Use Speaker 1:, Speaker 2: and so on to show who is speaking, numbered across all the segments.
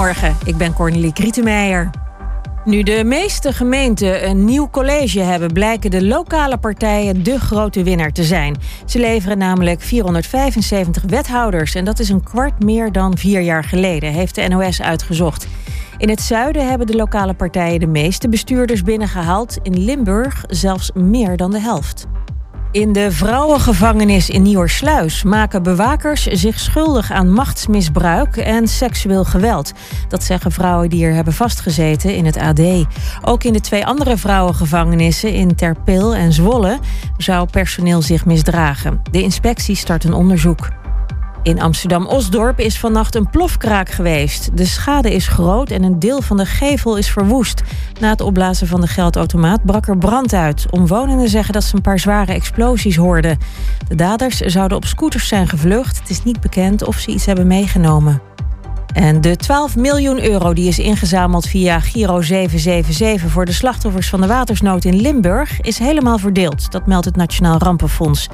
Speaker 1: Goedemorgen, ik ben Cornelie Krietenmeijer. Nu de meeste gemeenten een nieuw college hebben, blijken de lokale partijen de grote winnaar te zijn. Ze leveren namelijk 475 wethouders en dat is een kwart meer dan vier jaar geleden, heeft de NOS uitgezocht. In het zuiden hebben de lokale partijen de meeste bestuurders binnengehaald, in Limburg zelfs meer dan de helft. In de vrouwengevangenis in Nieuwersluis maken bewakers zich schuldig aan machtsmisbruik en seksueel geweld. Dat zeggen vrouwen die er hebben vastgezeten in het AD. Ook in de twee andere vrouwengevangenissen in Terpil en Zwolle zou personeel zich misdragen. De inspectie start een onderzoek. In Amsterdam-Osdorp is vannacht een plofkraak geweest. De schade is groot en een deel van de gevel is verwoest. Na het opblazen van de geldautomaat brak er brand uit. Omwonenden zeggen dat ze een paar zware explosies hoorden. De daders zouden op scooters zijn gevlucht. Het is niet bekend of ze iets hebben meegenomen. En de 12 miljoen euro die is ingezameld via Giro 777 voor de slachtoffers van de watersnood in Limburg is helemaal verdeeld. Dat meldt het Nationaal Rampenfonds.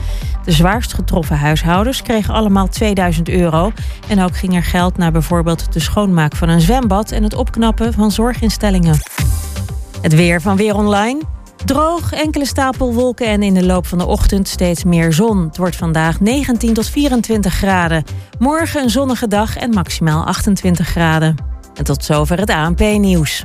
Speaker 1: De zwaarst getroffen huishoudens kregen allemaal 2000 euro. En ook ging er geld naar bijvoorbeeld de schoonmaak van een zwembad en het opknappen van zorginstellingen. Het weer van Weer Online. Droog, enkele stapelwolken en in de loop van de ochtend steeds meer zon. Het wordt vandaag 19 tot 24 graden. Morgen een zonnige dag en maximaal 28 graden. En tot zover het ANP-nieuws.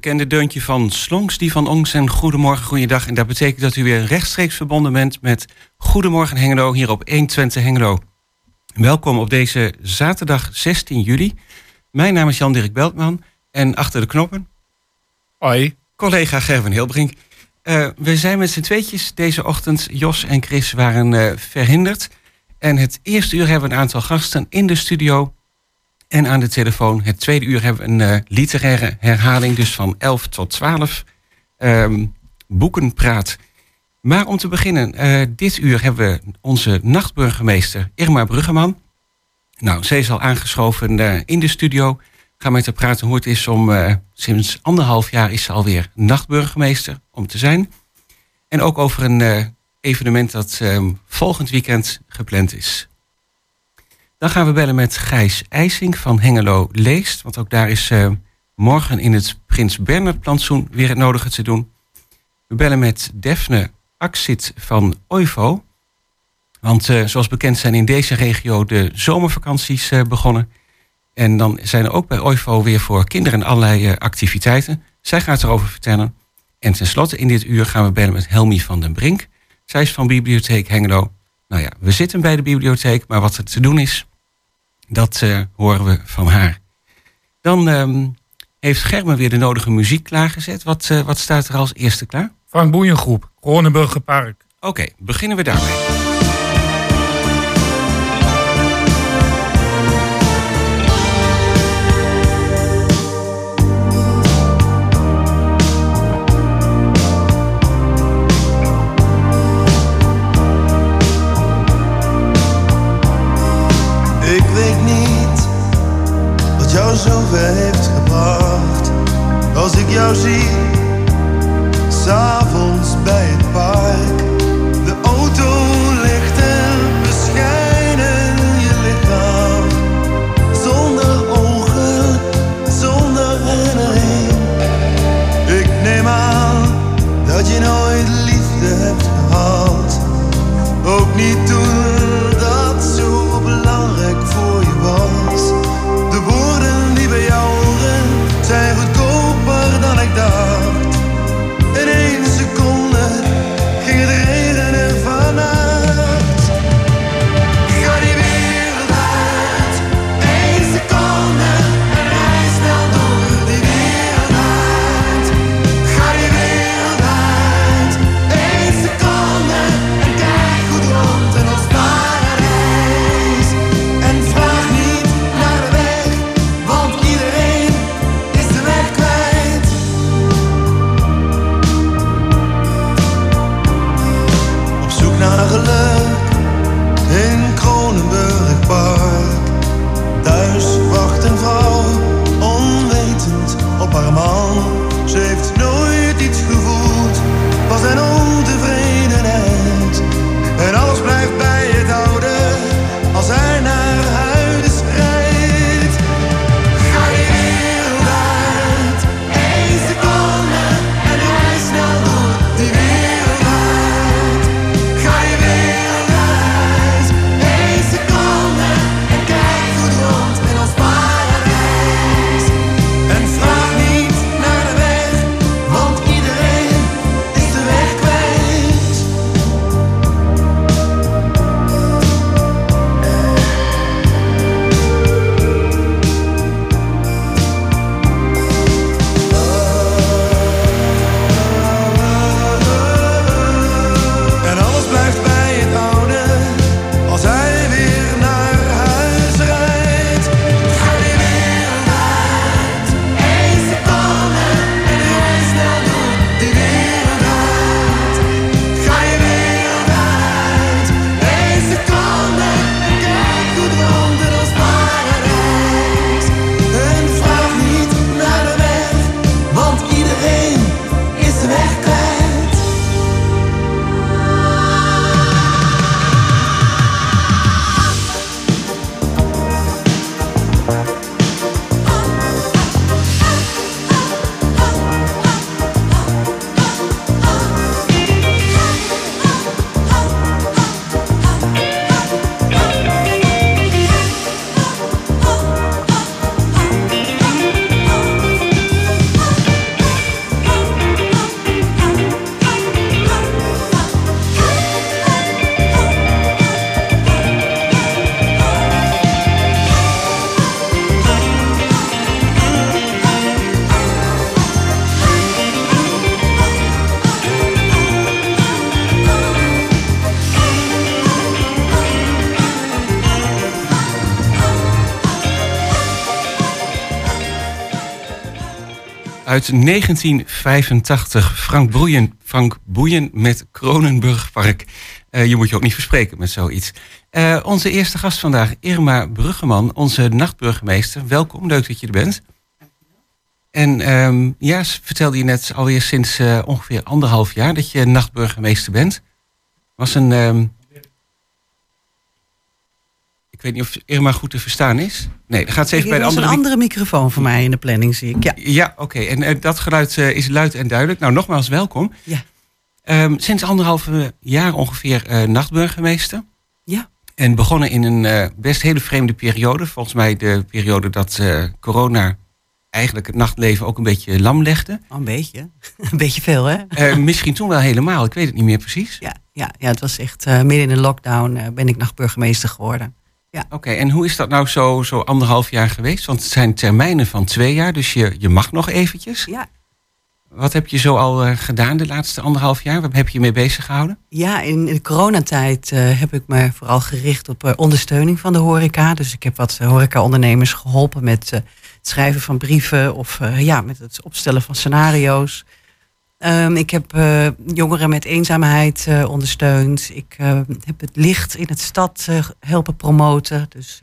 Speaker 2: bekende deuntje van Slonks, die van ons en Goedemorgen, Goeiedag. En dat betekent dat u weer rechtstreeks verbonden bent met Goedemorgen Hengelo hier op 120 Hengelo. Welkom op deze zaterdag 16 juli. Mijn naam is Jan-Dirk Beltman en achter de knoppen
Speaker 3: Hoi.
Speaker 2: collega Gerben Hilbrink. Eh, we zijn met z'n tweetjes deze ochtend. Jos en Chris waren eh, verhinderd. En het eerste uur hebben we een aantal gasten in de studio en aan de telefoon. Het tweede uur hebben we een eh, literaire herhaling, dus van 11 tot 12. Ehm, boekenpraat. Maar om te beginnen, eh, dit uur hebben we onze nachtburgemeester Irma Bruggeman. Nou, zij is al aangeschoven eh, in de studio. Gaan met haar praten hoe het is om, sinds anderhalf jaar is ze alweer nachtburgemeester om te zijn. En ook over een evenement dat ehm, volgend weekend gepland is. Dan gaan we bellen met Gijs IJsing van Hengelo Leest. Want ook daar is eh, morgen in het Prins Bernhard plantsoen weer het nodige te doen. We bellen met Defne Axit van Oivo. Want eh, zoals bekend zijn in deze regio de zomervakanties eh, begonnen. En dan zijn er ook bij Oivo weer voor kinderen allerlei activiteiten. Zij gaat erover vertellen. En tenslotte in dit uur gaan we bellen met Helmi van den Brink. Zij is van Bibliotheek Hengelo. Nou ja, we zitten bij de bibliotheek, maar wat er te doen is, dat eh, horen we van haar. Dan ehm, heeft Germen weer de nodige muziek klaargezet. Wat, eh, wat staat er als eerste klaar?
Speaker 3: Frank Boeiengroep, Kronenburger Park.
Speaker 2: Oké, beginnen we daarmee.
Speaker 4: naar geluk in Kronenburg Park. Thuis wacht een vrouw.
Speaker 2: Uit 1985. Frank Boeien, Frank Boeien met Kronenburgpark. Eh, je moet je ook niet verspreken met zoiets. Eh, onze eerste gast vandaag, Irma Bruggeman, onze nachtburgemeester. Welkom, leuk dat je er bent. En ehm, ja, vertelde je net alweer sinds eh, ongeveer anderhalf jaar dat je nachtburgemeester bent. Was een. ehm, ik weet niet of Irma goed te verstaan is. Nee, dan gaat ze even bij
Speaker 5: Er
Speaker 2: de
Speaker 5: was een
Speaker 2: andere.
Speaker 5: andere microfoon voor mij in de planning, zie ik. Ja.
Speaker 2: Ja, oké. En eh, dat geluid eh, is luid en duidelijk. Nou, nogmaals welkom.
Speaker 5: Ja.
Speaker 2: Ehm, sinds anderhalf jaar ongeveer eh, nachtburgemeester.
Speaker 5: Ja.
Speaker 2: En begonnen in een best hele vreemde periode. Volgens mij de periode dat corona eigenlijk het nachtleven ook een beetje lam legde.
Speaker 5: Oh, een beetje. een beetje veel, hè?
Speaker 2: Misschien toen wel helemaal, ik weet het niet meer precies.
Speaker 5: Ja, ja, ja het was echt midden in de lockdown ben ik nachtburgemeester geworden.
Speaker 2: Oké, en hoe is dat nou zo, zo anderhalf jaar geweest? Want het zijn termijnen van twee jaar, dus je, je mag nog eventjes.
Speaker 5: Ja.
Speaker 2: Wat heb je zo al eh, gedaan de laatste anderhalf jaar? Waar heb je je mee bezig gehouden?
Speaker 5: Ja, in, in de coronatijd eh, heb ik me vooral gericht op eh, ondersteuning van de horeca. Dus ik heb wat horeca-ondernemers geholpen met het schrijven van brieven of ja, met het opstellen van scenario's. Ehm, ik heb eh, jongeren met eenzaamheid eh, ondersteund. Ik eh, heb het licht in het stad helpen promoten. Dus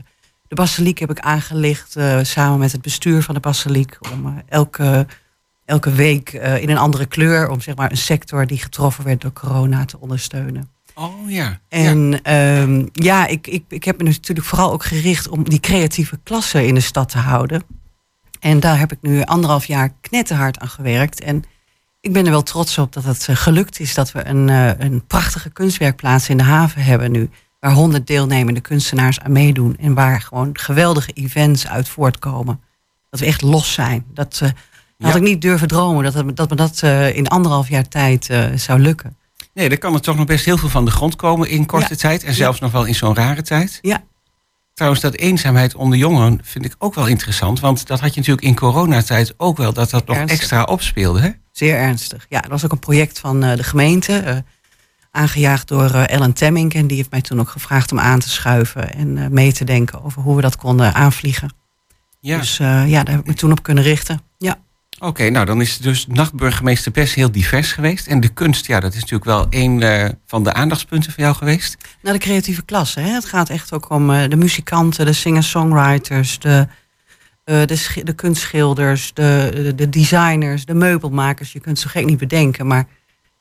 Speaker 5: de basiliek heb ik aangelicht samen met het bestuur van de basiliek. Om elke, elke week in een andere kleur, om zeg maar een sector die getroffen werd door corona te ondersteunen.
Speaker 2: Oh ja.
Speaker 5: En ehm, ja, ik, ik, ik heb me natuurlijk vooral ook gericht om die creatieve klassen in de stad te houden. En daar heb ik nu anderhalf jaar knetterhard aan gewerkt. En ik ben er wel trots op dat het eh, gelukt is dat we een, eh, een prachtige kunstwerkplaats in de haven hebben nu. Waar honderd deelnemende kunstenaars aan meedoen. En waar gewoon geweldige events uit voortkomen. Dat we echt los zijn. Dat eh, had
Speaker 2: Ja.
Speaker 5: ik niet durven dromen dat, het- dat me dat in anderhalf jaar tijd zou lukken.
Speaker 2: Nee, er kan er toch nog best heel veel van de grond komen in korte
Speaker 5: Ja.
Speaker 2: tijd. En zelfs nog wel in zo'n rare tijd.
Speaker 5: Ja.
Speaker 2: Trouwens, dat eenzaamheid onder jongeren vind ik ook wel interessant. Want dat had je natuurlijk in coronatijd ook wel. Dat dat nog
Speaker 5: Ernstig.
Speaker 2: extra opspeelde. Hè?
Speaker 5: Zeer ernstig. Ja, dat was ook een project van eh, de gemeente. eh, aangejaagd door eh, Ellen Temmink. En die heeft mij toen ook gevraagd om aan te schuiven. En mee te denken over hoe we dat konden aanvliegen.
Speaker 2: Ja.
Speaker 5: Dus ja, daar heb ik me toen op kunnen richten.
Speaker 2: Oké, nou dan is dus nachtburgemeester best heel divers geweest. En de kunst, ja, dat is natuurlijk wel een eh, van de aandachtspunten voor jou geweest.
Speaker 5: naar de creatieve klasse. Hè. Het gaat echt ook om eh, de muzikanten, de singer-songwriters, de, eh, de, schi- de kunstschilders, de, de, de designers, de meubelmakers. Je kunt zo gek niet bedenken, maar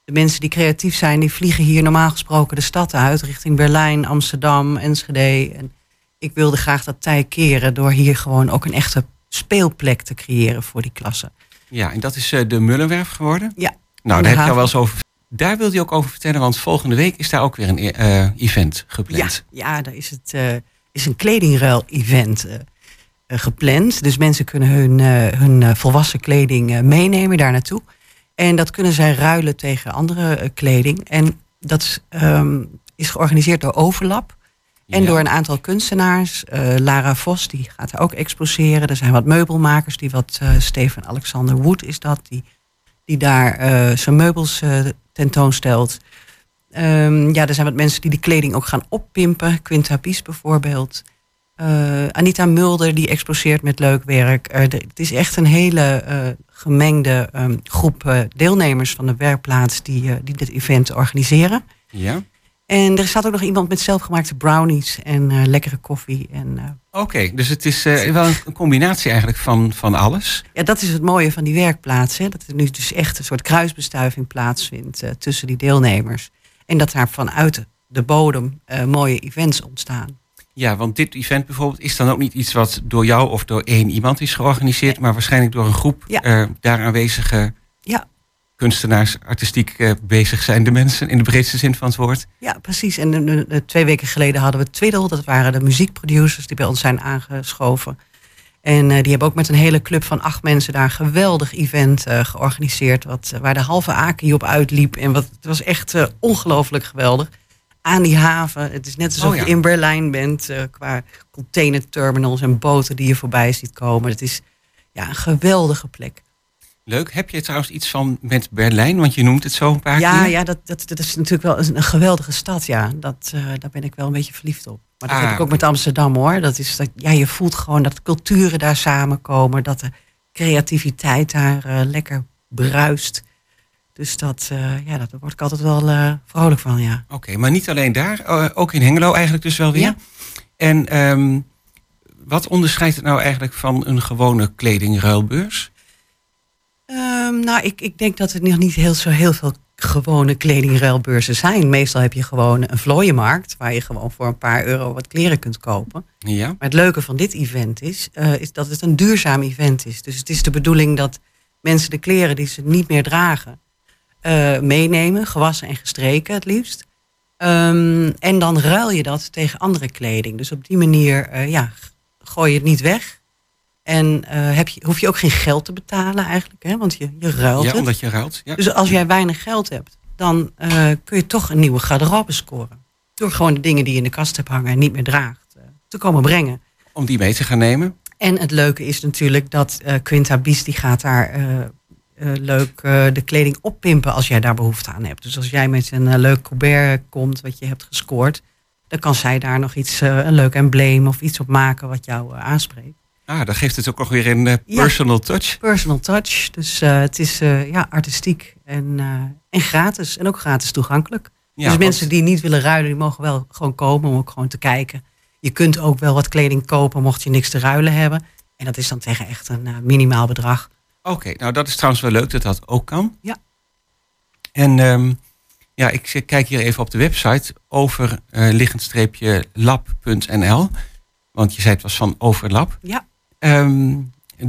Speaker 5: de mensen die creatief zijn, die vliegen hier normaal gesproken de stad uit, richting Berlijn, Amsterdam, Enschede. En ik wilde graag dat tij keren door hier gewoon ook een echte speelplek te creëren voor die klasse.
Speaker 2: Ja, en dat is eh, de Mullenwerf geworden.
Speaker 5: Ja.
Speaker 2: Nou, daar heb je al wel eens over. Daar wilde je ook over vertellen, want volgende week is daar ook weer een eh, event gepland.
Speaker 5: ja daar is, het, eh, is een kledingruil-event gepland. Dus mensen kunnen hun, hun volwassen kleding meenemen daar naartoe. En dat kunnen zij ruilen tegen andere kleding. En dat is, ehm, is georganiseerd door Overlap. En
Speaker 2: Ja.
Speaker 5: door een aantal kunstenaars. Eh, Lara Vos, die gaat daar ook exposeren. Er zijn wat meubelmakers, die wat eh, Steven Alexander Wood is dat, die, die daar eh, zijn meubels tentoonstelt. Ehm, ja, er zijn wat mensen die de kleding ook gaan oppimpen. Quinta Pies bijvoorbeeld. Anita Mulder, die exposeert met leuk werk. De- het is echt een hele gemengde ehm, groep deelnemers van de werkplaats die, die dit event organiseren.
Speaker 2: Ja?
Speaker 5: En er staat ook nog iemand met zelfgemaakte brownies en eh, lekkere koffie. En, eh,
Speaker 2: Oké, dus het is eh, wel een combinatie eigenlijk van, van alles.
Speaker 5: ja, dat is het mooie van die werkplaats. Hè? Dat er nu dus echt een soort kruisbestuiving plaatsvindt tussen die deelnemers. En dat daar vanuit de bodem mooie events ontstaan.
Speaker 2: Ja, want dit event bijvoorbeeld is dan ook niet iets wat door jou of door één iemand is georganiseerd, maar waarschijnlijk door een groep
Speaker 5: Ja.
Speaker 2: daar aanwezige
Speaker 5: Ja.
Speaker 2: Kunstenaars, artistiek eh, bezig zijnde mensen in de breedste zin van het woord.
Speaker 5: Ja, precies. En eh, eh, twee weken geleden hadden we Twiddle. Dat waren de muziekproducers die bij ons zijn aangeschoven. En die hebben ook met een hele club van acht mensen daar een geweldig event georganiseerd. Wat, waar de halve Aki op uitliep. En wat, het was echt ongelooflijk geweldig. Aan die haven. Het is net alsof
Speaker 2: Oh ja.
Speaker 5: je in Berlijn bent. qua containerterminals en boten die je voorbij ziet komen. Het is ja, een geweldige plek.
Speaker 2: Leuk. Heb je trouwens iets van met Berlijn? Want je noemt het zo een paar
Speaker 5: Ja,
Speaker 2: keer.
Speaker 5: ja dat, dat, dat is natuurlijk wel een, een geweldige stad. Ja. Dat, eh, daar ben ik wel een beetje verliefd op. Maar dat
Speaker 2: Ah,
Speaker 5: heb ik ook met Amsterdam hoor. Dat is dat, ja, je voelt gewoon dat culturen daar samenkomen. Dat de creativiteit daar eh, lekker bruist. Dus dat, eh, ja, daar word ik altijd wel vrolijk van, ja.
Speaker 2: Oké, maar niet alleen daar, ook in Hengelo eigenlijk dus wel weer.
Speaker 5: Ja.
Speaker 2: En ehm, wat onderscheidt het nou eigenlijk van een gewone kledingruilbeurs?
Speaker 5: Ehm, nou, ik, ik denk dat er nog niet heel, zo heel veel gewone kledingruilbeurzen zijn. Meestal heb je gewoon een vlooienmarkt... waar je gewoon voor een paar euro wat kleren kunt kopen.
Speaker 2: Ja.
Speaker 5: Maar het leuke van dit event is, eh, is dat het een duurzaam event is. Dus het is de bedoeling dat mensen de kleren die ze niet meer dragen... eh, meenemen, gewassen en gestreken het liefst. Ehm, en dan ruil je dat tegen andere kleding. Dus op die manier eh, ja, gooi je het niet weg. En eh, heb je, hoef je ook geen geld te betalen eigenlijk, hè? want je, je ruilt
Speaker 2: Ja,
Speaker 5: het.
Speaker 2: omdat je ruilt. Ja.
Speaker 5: Dus als jij weinig geld hebt, dan eh, kun je toch een nieuwe garderobe scoren. Door gewoon de dingen die je in de kast hebt hangen en niet meer draagt, eh, te komen brengen.
Speaker 2: Om die mee te gaan nemen.
Speaker 5: En het leuke is natuurlijk dat Quinta Bies die gaat daar leuk de kleding oppimpen als jij daar behoefte aan hebt. Dus als jij met een leuk colbert komt wat je hebt gescoord, dan kan zij daar nog iets, een leuk embleem of iets op maken wat jou aanspreekt.
Speaker 2: Ah, dan geeft het ook nog weer een eh,
Speaker 5: Ja.
Speaker 2: personal touch.
Speaker 5: Personal touch, dus eh, het is eh, ja, artistiek en, en gratis en ook gratis toegankelijk.
Speaker 2: Ja,
Speaker 5: dus
Speaker 2: want-
Speaker 5: mensen die niet willen ruilen, die mogen wel gewoon komen om ook gewoon te kijken. Je kunt ook wel wat kleding kopen mocht je niks te ruilen hebben. En dat is dan tegen echt een minimaal bedrag.
Speaker 2: Oké, nou dat is trouwens wel leuk dat dat ook kan.
Speaker 5: Ja.
Speaker 2: En ehm, ja, ik kijk hier even op de website over eh liggend-streepje lab.nl. Want je zei het was van overlab.
Speaker 5: Ja.
Speaker 2: Ehm,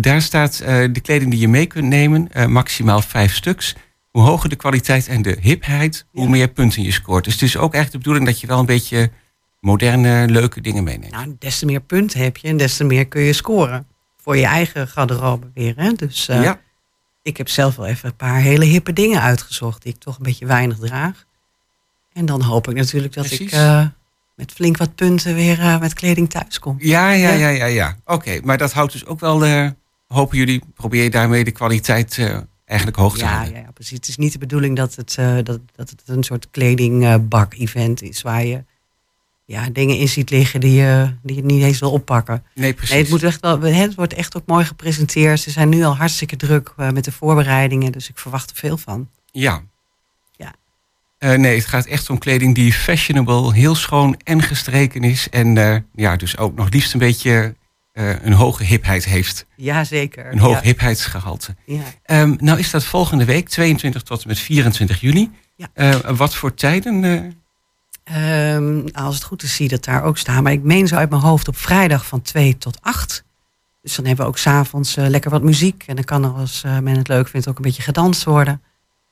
Speaker 2: daar staat eh, de kleding die je mee kunt nemen, eh, maximaal vijf stuks. Hoe hoger de kwaliteit en de hipheid, hoe
Speaker 5: Ja.
Speaker 2: meer punten je scoort. Dus het is ook echt de bedoeling dat je wel een beetje moderne, leuke dingen meeneemt.
Speaker 5: Nou, des te meer punten heb je en des te meer kun je scoren. Voor je eigen garderobe weer. Hè? Dus eh,
Speaker 2: ja,
Speaker 5: ik heb zelf wel even een paar hele hippe dingen uitgezocht die ik toch een beetje weinig draag. En dan hoop ik natuurlijk dat ik
Speaker 2: Precies.
Speaker 5: Met flink wat punten weer eh, met kleding thuis kom.
Speaker 2: ja, ja,
Speaker 5: Ja.
Speaker 2: ja, ja. Oké, maar dat houdt dus ook wel, eh, hopen jullie, probeer je daarmee de kwaliteit eh, eigenlijk hoog te
Speaker 5: Ja,
Speaker 2: houden.
Speaker 5: ja, ja, precies. Het is niet de bedoeling dat het, dat, dat het een soort kledingbak-event is waar je ja, dingen in ziet liggen die je, die je niet eens wil oppakken.
Speaker 2: Nee, precies.
Speaker 5: Nee, het, moet echt wel, het wordt echt ook mooi gepresenteerd. Ze zijn nu al hartstikke druk met de voorbereidingen, dus ik verwacht er veel van.
Speaker 2: Ja. Eh, nee, het gaat echt om kleding die fashionable, heel schoon en gestreken is. En eh, ja, dus ook nog liefst een beetje eh, een hoge hipheid heeft.
Speaker 5: Jazeker.
Speaker 2: Een hoog
Speaker 5: ja,
Speaker 2: hipheidsgehalte.
Speaker 5: ja.
Speaker 2: Ehm, nou is dat volgende week, 22 tot en met 24 juli.
Speaker 5: Ja.
Speaker 2: Wat voor tijden? eh?
Speaker 5: Ehm, als het goed is, zie je dat daar ook staan. Maar ik meen zo uit mijn hoofd op vrijdag van 2 tot 8. Dus dan hebben we ook s'avonds uh, lekker wat muziek. En dan kan er, als men het leuk vindt, ook een beetje gedanst worden.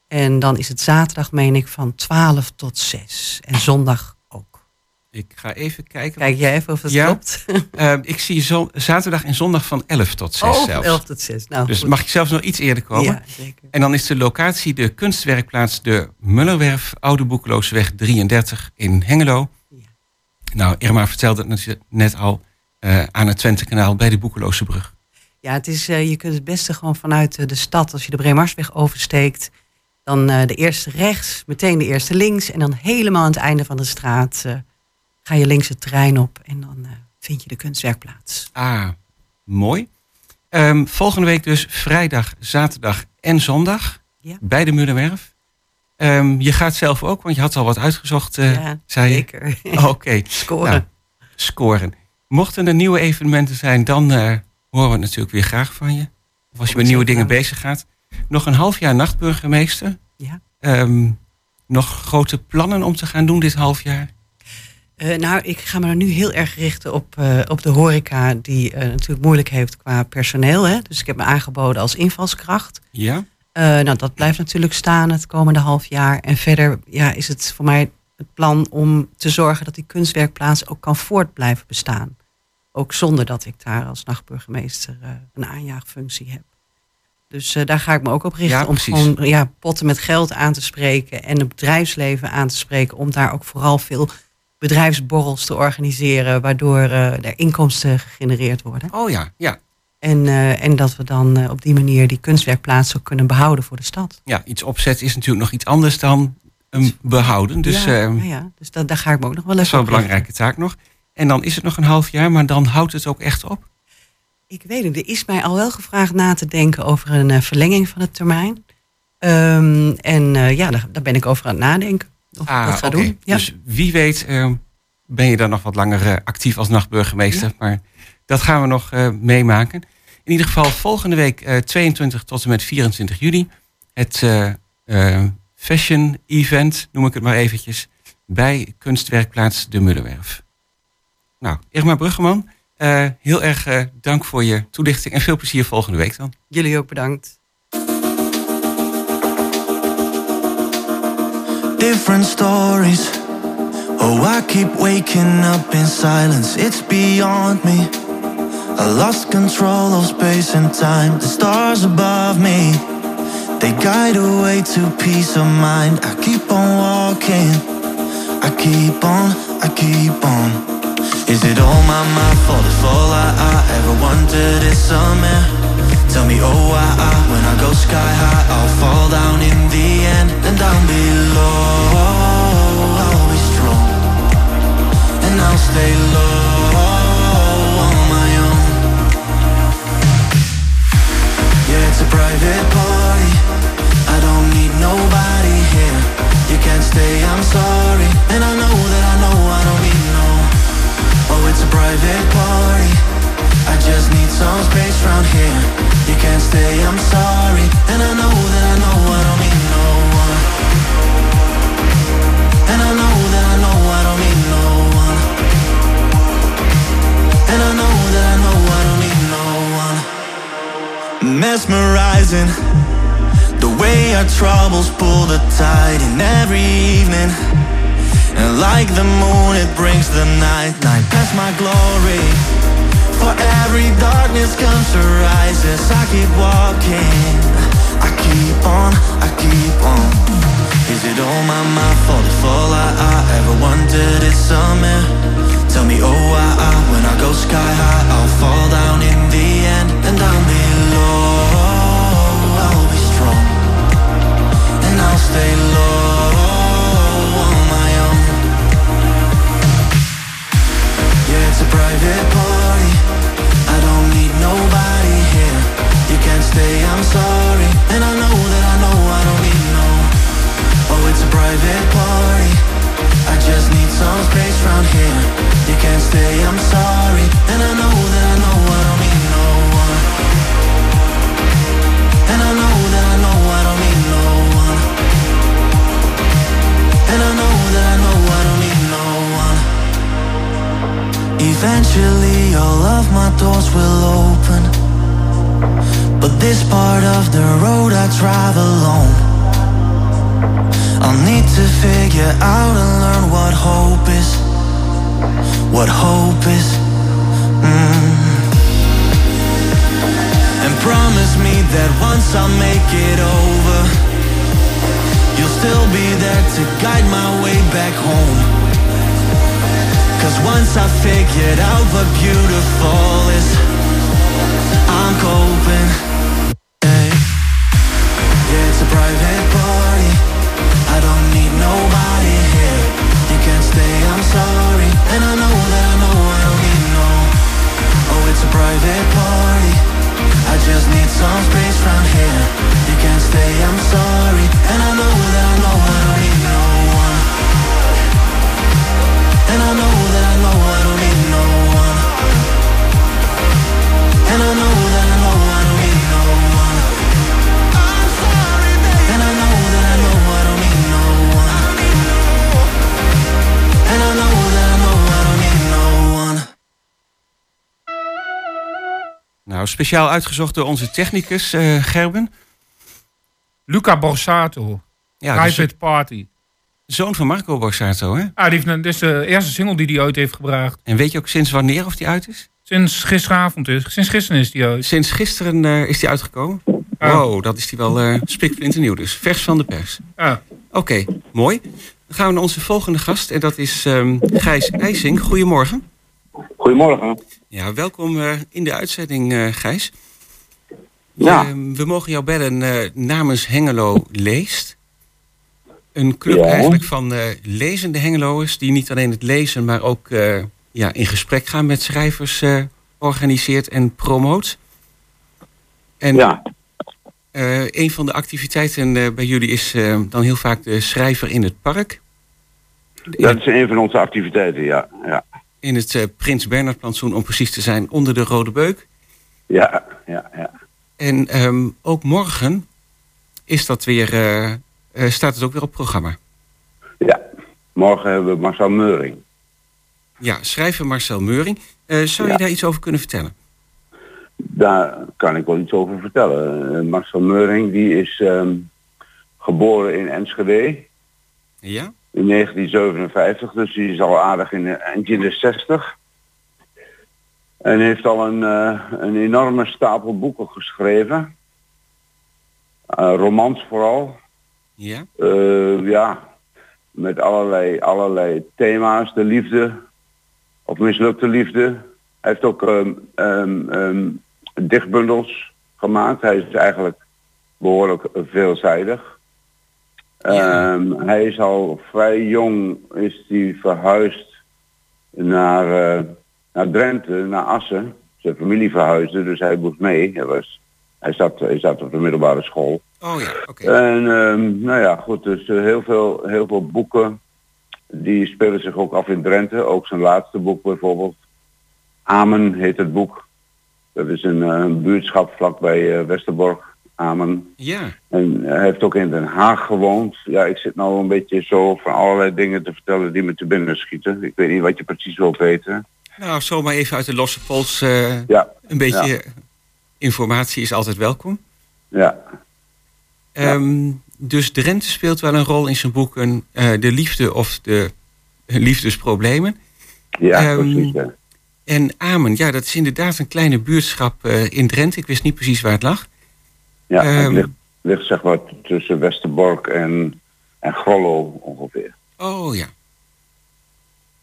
Speaker 5: En dan is het zaterdag, meen ik, van 12 tot 6. En zondag ook.
Speaker 2: Ik ga even kijken.
Speaker 5: Kijk jij even of het
Speaker 2: Ja.
Speaker 5: klopt?
Speaker 2: Eh, ik zie zo, zaterdag en zondag van 11 tot 6
Speaker 5: oh,
Speaker 2: zelfs.
Speaker 5: 11 tot 6. Nou,
Speaker 2: Dus
Speaker 5: goed.
Speaker 2: mag je zelfs nog iets eerder komen.
Speaker 5: Ja, zeker.
Speaker 2: En dan is de locatie de kunstwerkplaats de Mullerwerf, Oude Boekeloosweg 33 in Hengelo.
Speaker 5: Ja.
Speaker 2: Nou, Irma vertelde het net al eh, aan het Twentekanaal bij de Boekeloze Brug.
Speaker 5: Ja, het is, eh, je kunt het beste gewoon vanuit eh, de stad, als je de Breemarsweg oversteekt, dan eh, de eerste rechts, meteen de eerste links en dan helemaal aan het einde van de straat eh, ga je links het terrein op en dan eh, vind je de kunstwerkplaats.
Speaker 2: Ah, mooi. Ehm, volgende week dus vrijdag, zaterdag en zondag
Speaker 5: Ja.
Speaker 2: bij de Mullerwerf. Ehm, je gaat zelf ook, want je had al wat uitgezocht,
Speaker 5: ja,
Speaker 2: zei je.
Speaker 5: zeker.
Speaker 2: Oké,
Speaker 5: Scoren.
Speaker 2: Nou, scoren. Mochten er nieuwe evenementen zijn, dan horen we het natuurlijk weer graag van je. Of als je met nieuwe dingen bezig gaat. Nog een half jaar nachtburgemeester.
Speaker 5: Ja.
Speaker 2: Ehm, nog grote plannen om te gaan doen dit half jaar?
Speaker 5: Eh, nou, ik ga me er nu heel erg richten op, eh, op de horeca, die eh, natuurlijk moeilijk heeft qua personeel. Hè? Dus ik heb me aangeboden als invalskracht.
Speaker 2: Ja?
Speaker 5: Nou, dat blijft natuurlijk staan het komende half jaar. En verder ja, is het voor mij het plan om te zorgen dat die kunstwerkplaats ook kan voort blijven bestaan. Ook zonder dat ik daar als nachtburgemeester een aanjaagfunctie heb. Dus eh, daar ga ik me ook op richten
Speaker 2: Ja,
Speaker 5: om gewoon ja, potten met geld aan te spreken en het bedrijfsleven aan te spreken. Om daar ook vooral veel bedrijfsborrels te organiseren, waardoor eh, er inkomsten gegenereerd worden.
Speaker 2: Oh ja, ja.
Speaker 5: En, eh, en dat we dan op die manier die kunstwerkplaats ook kunnen behouden voor de stad.
Speaker 2: Ja, iets opzetten is natuurlijk nog iets anders dan hem behouden. Dus
Speaker 5: ja,
Speaker 2: ehm,
Speaker 5: ja, ja. dus dat, daar ga ik me ook nog wel
Speaker 2: dat is
Speaker 5: even
Speaker 2: wel een belangrijke taak nog. En dan is het nog een half jaar, maar dan houdt het ook echt op.
Speaker 5: Ik weet het, er is mij al wel gevraagd na te denken over een eh, verlenging van de termijn. Ehm, en eh, ja, daar, daar ben ik over aan het nadenken. Of ik dat ga doen. Ja.
Speaker 2: Dus wie weet eh, ben je dan nog wat langer eh, actief als nachtburgemeester. Maar dat gaan we nog meemaken. In ieder geval volgende week eh, 22 tot en met 24 juli. Het fashion event, noem ik het maar eventjes. Bij kunstwerkplaats De Mullenwerf. Nou, Irma Bruggeman, eh, heel erg eh, dank voor je toelichting. En veel plezier volgende week dan.
Speaker 5: Jullie ook bedankt.
Speaker 4: different stories. Oh, I keep waking up in silence, it's beyond me. I lost control of space and time, the stars above me. They guide a way to peace of mind. I keep on walking, I keep on, I keep on. Is it all my, my fault if all I, I ever wanted is summer? Tell me, oh, I, I, when I go sky high, I'll fall down in the end and down below. I'll be strong and I'll stay low on my own. Yeah, it's a private party. I don't need nobody here. You can't stay, I'm sorry. And I know that private party. I just need some space round here. You can't stay, I'm sorry. And I know that I know I don't need no one. And I know that I know I don't need no one. And I know that I know I don't need no one. Mesmerizing. The way our troubles pull the tide in every evening. And like the moon, it brings the night, night past my glory. For every darkness comes a rise as I keep walking. I keep on, I keep on. Is it all my, my fault if all I, I ever wanted is summer? Tell me, oh, I, I, when I go sky high, I'll fall down in the end and down below. I'll be strong and I'll stay low my private party. I don't need nobody here. You can't stay, I'm sorry. And I know that I know I don't need no. Oh, it's a private party. I just need some space round here. You can't stay, I'm sorry. And I know I know This part of the road I drive alone. I'll need to figure out and learn what hope is. What hope is. Mm. And promise me that once I make it over You'll still be there to guide my way back home. Cause once I figured out what beautiful is I'm coping it's a private party. I don't need nobody here. You can't stay, I'm sorry. And I know that I know I don't need no. Oh, it's a private party. I just need some space round here. You can't stay, I'm sorry. And I know that
Speaker 2: speciaal uitgezocht door onze technicus eh, Gerben.
Speaker 3: Luca Borsato.
Speaker 2: Ja, dus
Speaker 3: Private Party.
Speaker 2: zoon van Marco Borsato, hè?
Speaker 3: Ah, die heeft, dit is de eerste single die hij ooit heeft gebracht.
Speaker 2: En weet je ook sinds wanneer of die uit is?
Speaker 3: Sinds gisteravond is. Sinds gisteren is die uit.
Speaker 2: Sinds gisteren eh, is die uitgekomen.
Speaker 3: Ah.
Speaker 2: Wow, dat is die wel eh spiksplinternieuw dus. Vers van de pers.
Speaker 3: Ah,
Speaker 2: Oké, mooi. Dan gaan we naar onze volgende gast en dat is ehm, Gijs IJsing. Goedemorgen.
Speaker 6: Goedemorgen.
Speaker 2: Ja, welkom eh, in de uitzending, eh, Gijs.
Speaker 6: Ja.
Speaker 2: Ehm, we mogen jou bellen eh, namens Hengelo Leest. Een club
Speaker 6: Ja.
Speaker 2: eigenlijk van eh, lezende Hengeloers... die niet alleen het lezen, maar ook eh, ja, in gesprek gaan met schrijvers eh, organiseert en promoot. En
Speaker 6: Ja.
Speaker 2: eh, een van de activiteiten eh, bij jullie is eh, dan heel vaak de schrijver in het park.
Speaker 6: Dat is een van onze activiteiten, ja. Ja,
Speaker 2: In het eh, Prins Bernhard plantsoen, om precies te zijn, onder de Rode Beuk.
Speaker 6: ja, ja. ja.
Speaker 2: En ehm, ook morgen is dat weer, eh, eh, staat het ook weer op programma.
Speaker 6: Morgen hebben we Marcel Meuring.
Speaker 2: Ja, schrijver Marcel Meuring. Zou je
Speaker 6: Ja.
Speaker 2: daar iets over kunnen vertellen?
Speaker 6: Daar kan ik wel iets over vertellen. Marcel Meuring die is ehm, geboren in Enschede
Speaker 2: Ja?
Speaker 6: In 1957, dus die is al aardig in de, eind in de 60. En heeft al een, eh, een enorme stapel boeken geschreven. Eh, romans vooral.
Speaker 2: Ja?
Speaker 6: Eh, ja, met allerlei, allerlei thema's. De liefde, of mislukte liefde. Hij heeft ook ehm, ehm, ehm, dichtbundels gemaakt. Hij is eigenlijk behoorlijk veelzijdig. Ehm, hij is al vrij jong is hij verhuisd naar, eh, naar Drenthe, naar Assen. Zijn familie verhuisde, dus hij moest mee. Hij, was, hij, zat, hij zat op de middelbare school.
Speaker 2: Oh ja, oké.
Speaker 6: En ehm, nou ja, goed, dus eh, heel, veel, heel veel boeken die spelen zich ook af in Drenthe. Ook zijn laatste boek bijvoorbeeld. Amen heet het boek. Dat is een, eh, een buurtschap vlakbij eh, Westerbork, Amen.
Speaker 2: Ja.
Speaker 6: En hij heeft ook in Den Haag gewoond. Ja, ik zit nou een beetje zo van allerlei dingen te vertellen die me te binnen schieten. Ik weet niet wat je precies wilt weten.
Speaker 2: Nou, zomaar even uit de losse pols. eh,
Speaker 6: Ja.
Speaker 2: Een beetje
Speaker 6: Ja.
Speaker 2: informatie is altijd welkom.
Speaker 6: Ja.
Speaker 2: Ehm, Dus Drenthe speelt wel een rol in zijn boeken. eh, de liefde of de liefdesproblemen.
Speaker 6: Ja,
Speaker 2: Ehm,
Speaker 6: precies. Ja.
Speaker 2: En Amen, ja, dat is inderdaad een kleine buurtschap eh, in Drenthe. Ik wist niet precies waar het lag.
Speaker 6: Ja, het
Speaker 2: Ehm,
Speaker 6: ligt, ligt zeg maar tussen Westerbork en, en Grollo ongeveer.
Speaker 2: Oh ja.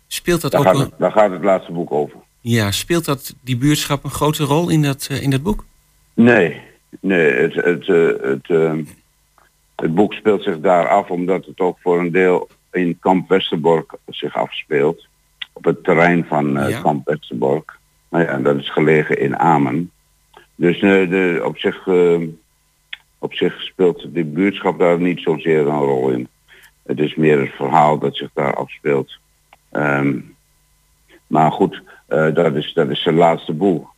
Speaker 2: Speelt dat
Speaker 6: Daar
Speaker 2: ook
Speaker 6: gaat, het, daar gaat het laatste boek over.
Speaker 2: ja, speelt dat die buurtschap een grote rol in dat, eh, in dat boek?
Speaker 6: Nee, nee het, het, eh, het, eh, het boek speelt zich daar af omdat het ook voor een deel in kamp Westerbork zich afspeelt. Op het terrein van eh,
Speaker 2: Ja.
Speaker 6: kamp Westerbork. Nou ja, en dat is gelegen in Amen. Dus de, op, zich, eh, op zich speelt de buurtschap daar niet zozeer een rol in. Het is meer het verhaal dat zich daar afspeelt. Ehm, maar goed, eh, dat, is, dat is zijn laatste boek.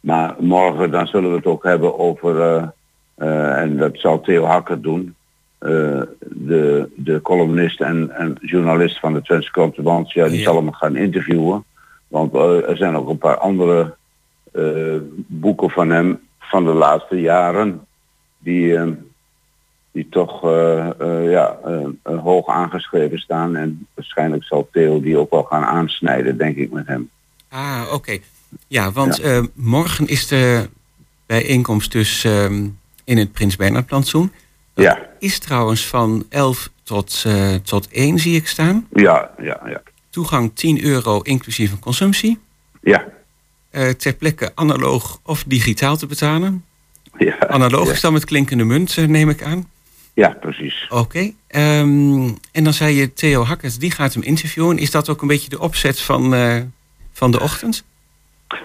Speaker 6: Maar morgen dan zullen we het ook hebben over, eh, eh, en dat zal Theo Hakker doen, de, de columnist en, en journalist van de Twentse Contreband. Ja, die
Speaker 2: Ja.
Speaker 6: zal hem gaan interviewen. Want er zijn ook een paar andere boeken van hem van de laatste jaren die, eh, die toch eh, eh, ja, eh, hoog aangeschreven staan. En waarschijnlijk zal Theo die ook wel gaan aansnijden, denk ik, met hem.
Speaker 2: Ah, oké. Ja, want morgen is de bijeenkomst dus ehm, in het Prins Bernhard plantsoen.
Speaker 6: Ja,
Speaker 2: Is trouwens van 11 tot, tot 1 zie ik staan.
Speaker 6: ja, ja, ja.
Speaker 2: Toegang 10 euro inclusief een consumptie.
Speaker 6: Ja,
Speaker 2: ter plekke analoog of digitaal te betalen.
Speaker 6: Ja.
Speaker 2: Analoog
Speaker 6: ja.
Speaker 2: is dan met klinkende munt, neem ik aan.
Speaker 6: Ja, precies.
Speaker 2: Oké. ehm, en dan zei je Theo Hakkers, die gaat hem interviewen. Is dat ook een beetje de opzet van, eh, van de ochtend?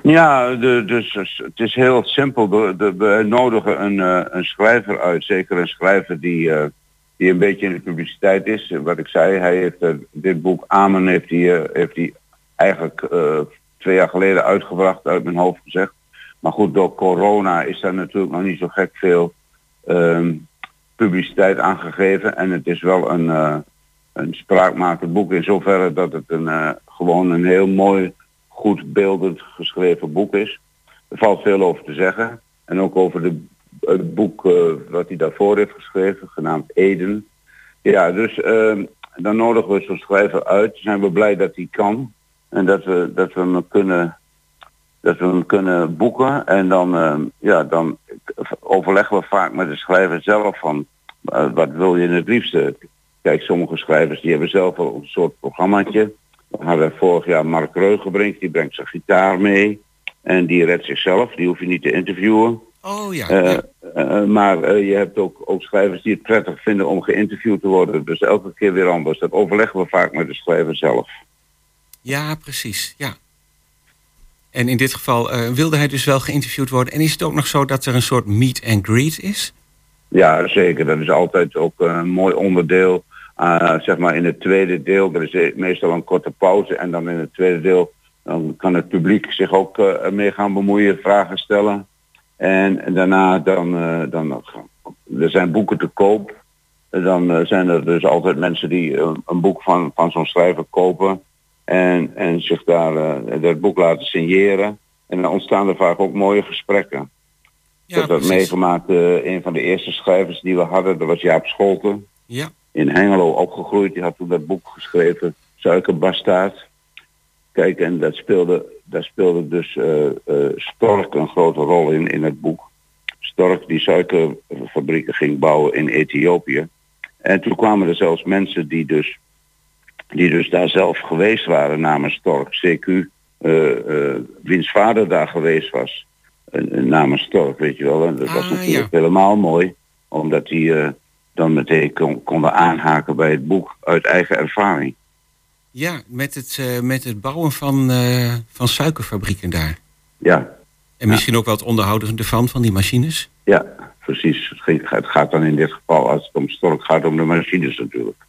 Speaker 6: Ja, de, dus dus het is heel simpel. De, de, we nodigen een, eh, een schrijver uit. Zeker een schrijver die, eh, die een beetje in de publiciteit is. Wat ik zei, hij heeft dit boek Amen heeft hij, heeft hij eigenlijk twee jaar geleden uitgebracht, uit mijn hoofd gezegd. Maar goed, door corona is daar natuurlijk nog niet zo gek veel ehm, publiciteit aangegeven. En het is wel een, eh een spraakmakend boek in zoverre dat het een, eh, gewoon een heel mooi, goed beeldend geschreven boek is. Er valt veel over te zeggen. En ook over de, het boek eh, wat hij daarvoor heeft geschreven, genaamd Eden. Ja, dus ehm, dan nodigen we zo'n schrijver uit. Zijn we blij dat hij kan. En dat we, dat we hem kunnen dat we hem kunnen boeken. En dan, ehm, ja, dan overleggen we vaak met de schrijver zelf van eh, wat wil je het liefste. Kijk, sommige schrijvers die hebben zelf al een soort programmaatje. We hadden vorig jaar Mark Reugenbrink, die brengt zijn gitaar mee. En die redt zichzelf, die hoef je niet te interviewen.
Speaker 2: Oh ja.
Speaker 6: Eh,
Speaker 2: ja.
Speaker 6: eh, maar eh, je hebt ook, ook schrijvers die het prettig vinden om geïnterviewd te worden. Dus elke keer weer anders. Dat overleggen we vaak met de schrijver zelf.
Speaker 2: Ja, precies. Ja. En in dit geval eh, wilde hij dus wel geïnterviewd worden. En is het ook nog zo dat er een soort meet and greet is?
Speaker 6: Ja, zeker. Dat is altijd ook een mooi onderdeel. Uh, zeg maar in het tweede deel, er is meestal een korte pauze. En dan in het tweede deel, dan kan het publiek zich ook ermee gaan bemoeien, vragen stellen. En, en daarna dan, dan, er zijn boeken te koop. Dan zijn er dus altijd mensen die een boek van, van zo'n schrijver kopen. En, en zich daar dat boek laten signeren. En dan ontstaan er vaak ook mooie gesprekken. Ik heb dat meegemaakt, uh, een van de eerste schrijvers die we hadden, dat was Jaap Scholten.
Speaker 2: Ja.
Speaker 6: In Hengelo opgegroeid, die had toen dat boek geschreven, Suikerbastaard. Kijk, en dat speelde, daar speelde dus uh, uh, Stork een grote rol in, in het boek. Stork die suikerfabrieken ging bouwen in Ethiopië. En toen kwamen er zelfs mensen die dus, die dus daar zelf geweest waren namens Stork, CQ, wiens vader daar geweest was namens Stork, weet je wel. En dat was
Speaker 2: Ah,
Speaker 6: natuurlijk helemaal mooi, omdat die uh, dan meteen kon, konden aanhaken bij het boek uit eigen ervaring.
Speaker 2: Ja, met het, uh, met het bouwen van, uh, van suikerfabrieken daar.
Speaker 6: Ja.
Speaker 2: En misschien ook wel het onderhouden ervan, van die machines?
Speaker 6: Ja, precies. Het, ging, het gaat dan in dit geval, als het om Stork gaat, om de machines natuurlijk.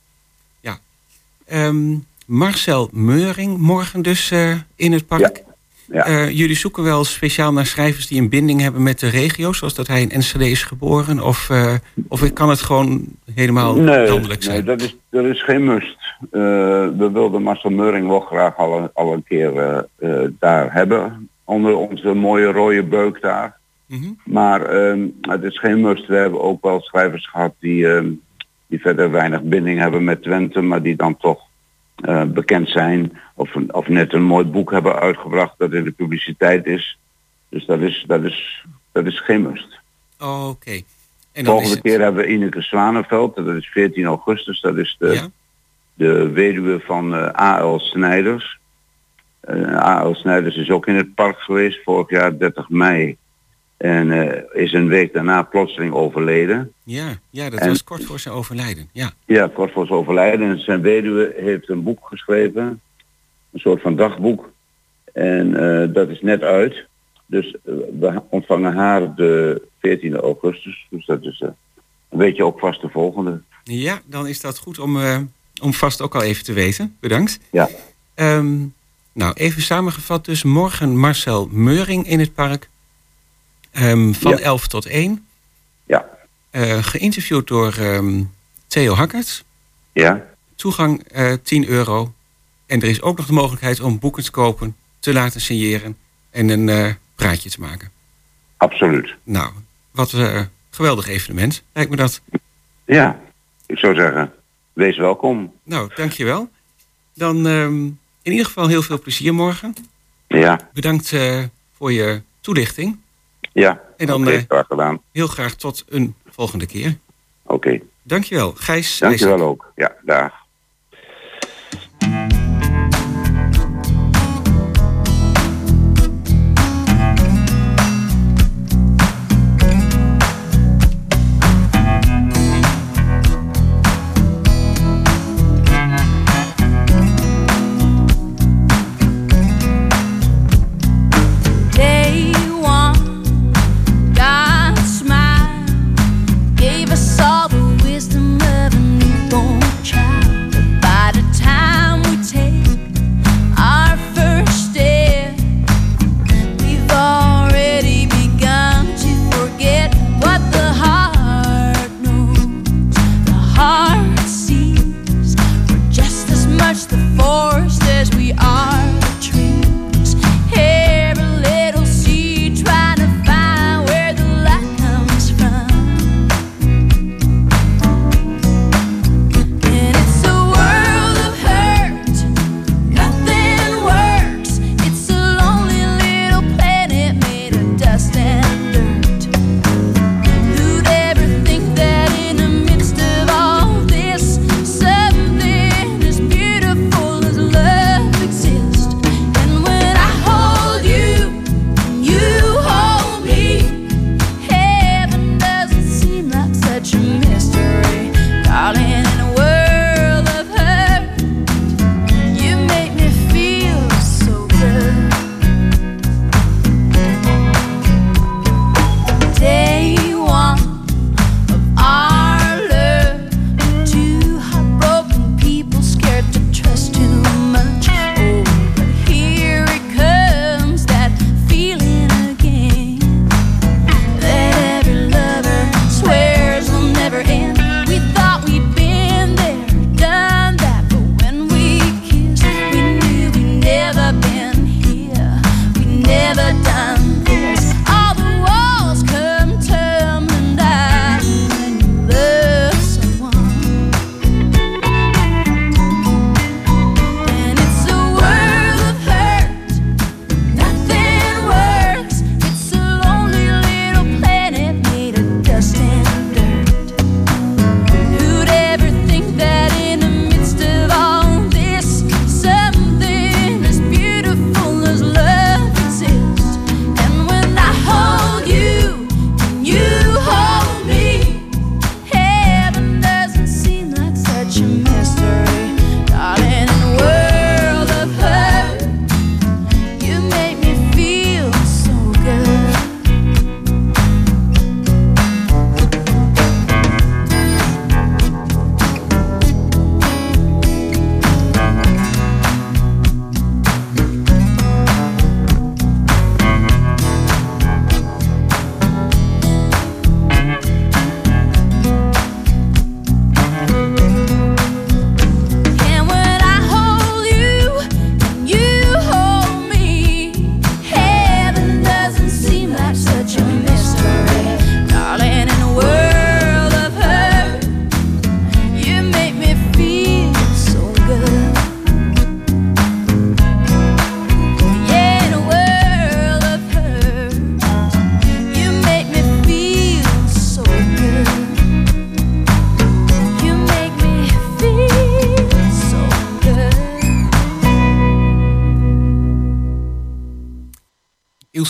Speaker 2: Um, Marcel Meuring, morgen dus in het park.
Speaker 6: Ja. Ja.
Speaker 2: Uh, jullie zoeken wel speciaal naar schrijvers die een binding hebben met de regio, zoals dat hij in Enschede is geboren? Of, uh, of kan het gewoon helemaal
Speaker 6: nee,
Speaker 2: landelijk zijn?
Speaker 6: Nee, dat is, dat is geen must. We wilden Marcel Meuring wel graag al een, al een keer daar hebben, onder onze mooie rode beuk daar.
Speaker 2: -hmm.
Speaker 6: Maar ehm, het is geen must. We hebben ook wel schrijvers gehad die, ehm, die verder weinig binding hebben met Twente, maar die dan toch uh, bekend zijn of, of net een mooi boek hebben uitgebracht dat in de publiciteit is. Dus dat is, dat is, dat is geen must.
Speaker 2: Oh, Oké. Okay.
Speaker 6: De volgende keer hebben we Ineke Zwanenveld, dat is 14 augustus, dat is de,
Speaker 2: ja?
Speaker 6: de weduwe van uh, A.L. Snijders. Uh, A.L. Snijders is ook in het park geweest vorig jaar 30 mei. En uh, is een week daarna plotseling overleden.
Speaker 2: Ja, ja dat en, was kort voor zijn overlijden. Ja.
Speaker 6: ja, kort voor zijn overlijden. En zijn weduwe heeft een boek geschreven. Een soort van dagboek. En uh, dat is net uit. Dus uh, we ontvangen haar de 14 augustus. Dus dat is een beetje ook vast de volgende.
Speaker 2: Ja, dan is dat goed om, om vast ook al even te weten. Bedankt.
Speaker 6: Ja.
Speaker 2: Um, nou, even samengevat dus. Morgen Marcel Meuring in het park. Um, van ja. 11 tot 1.
Speaker 6: Ja.
Speaker 2: Uh, geïnterviewd door um, Theo Hackert.
Speaker 6: Ja.
Speaker 2: Toegang uh, 10 euro. En er is ook nog de mogelijkheid om boeken te kopen, te laten signeren en een uh, praatje te maken.
Speaker 6: Absoluut.
Speaker 2: Nou, wat een geweldig evenement, lijkt me dat.
Speaker 6: Ja, ik zou zeggen, wees welkom.
Speaker 2: Nou, dankjewel. Dan um, in ieder geval heel veel plezier morgen.
Speaker 6: Ja.
Speaker 2: Bedankt voor je toelichting.
Speaker 6: Ja,
Speaker 2: en dan
Speaker 6: okay, graag gedaan.
Speaker 2: heel graag tot een volgende keer.
Speaker 6: Oké. Okay.
Speaker 2: Dankjewel, Gijs.
Speaker 6: Dankjewel ook. Ja, dag.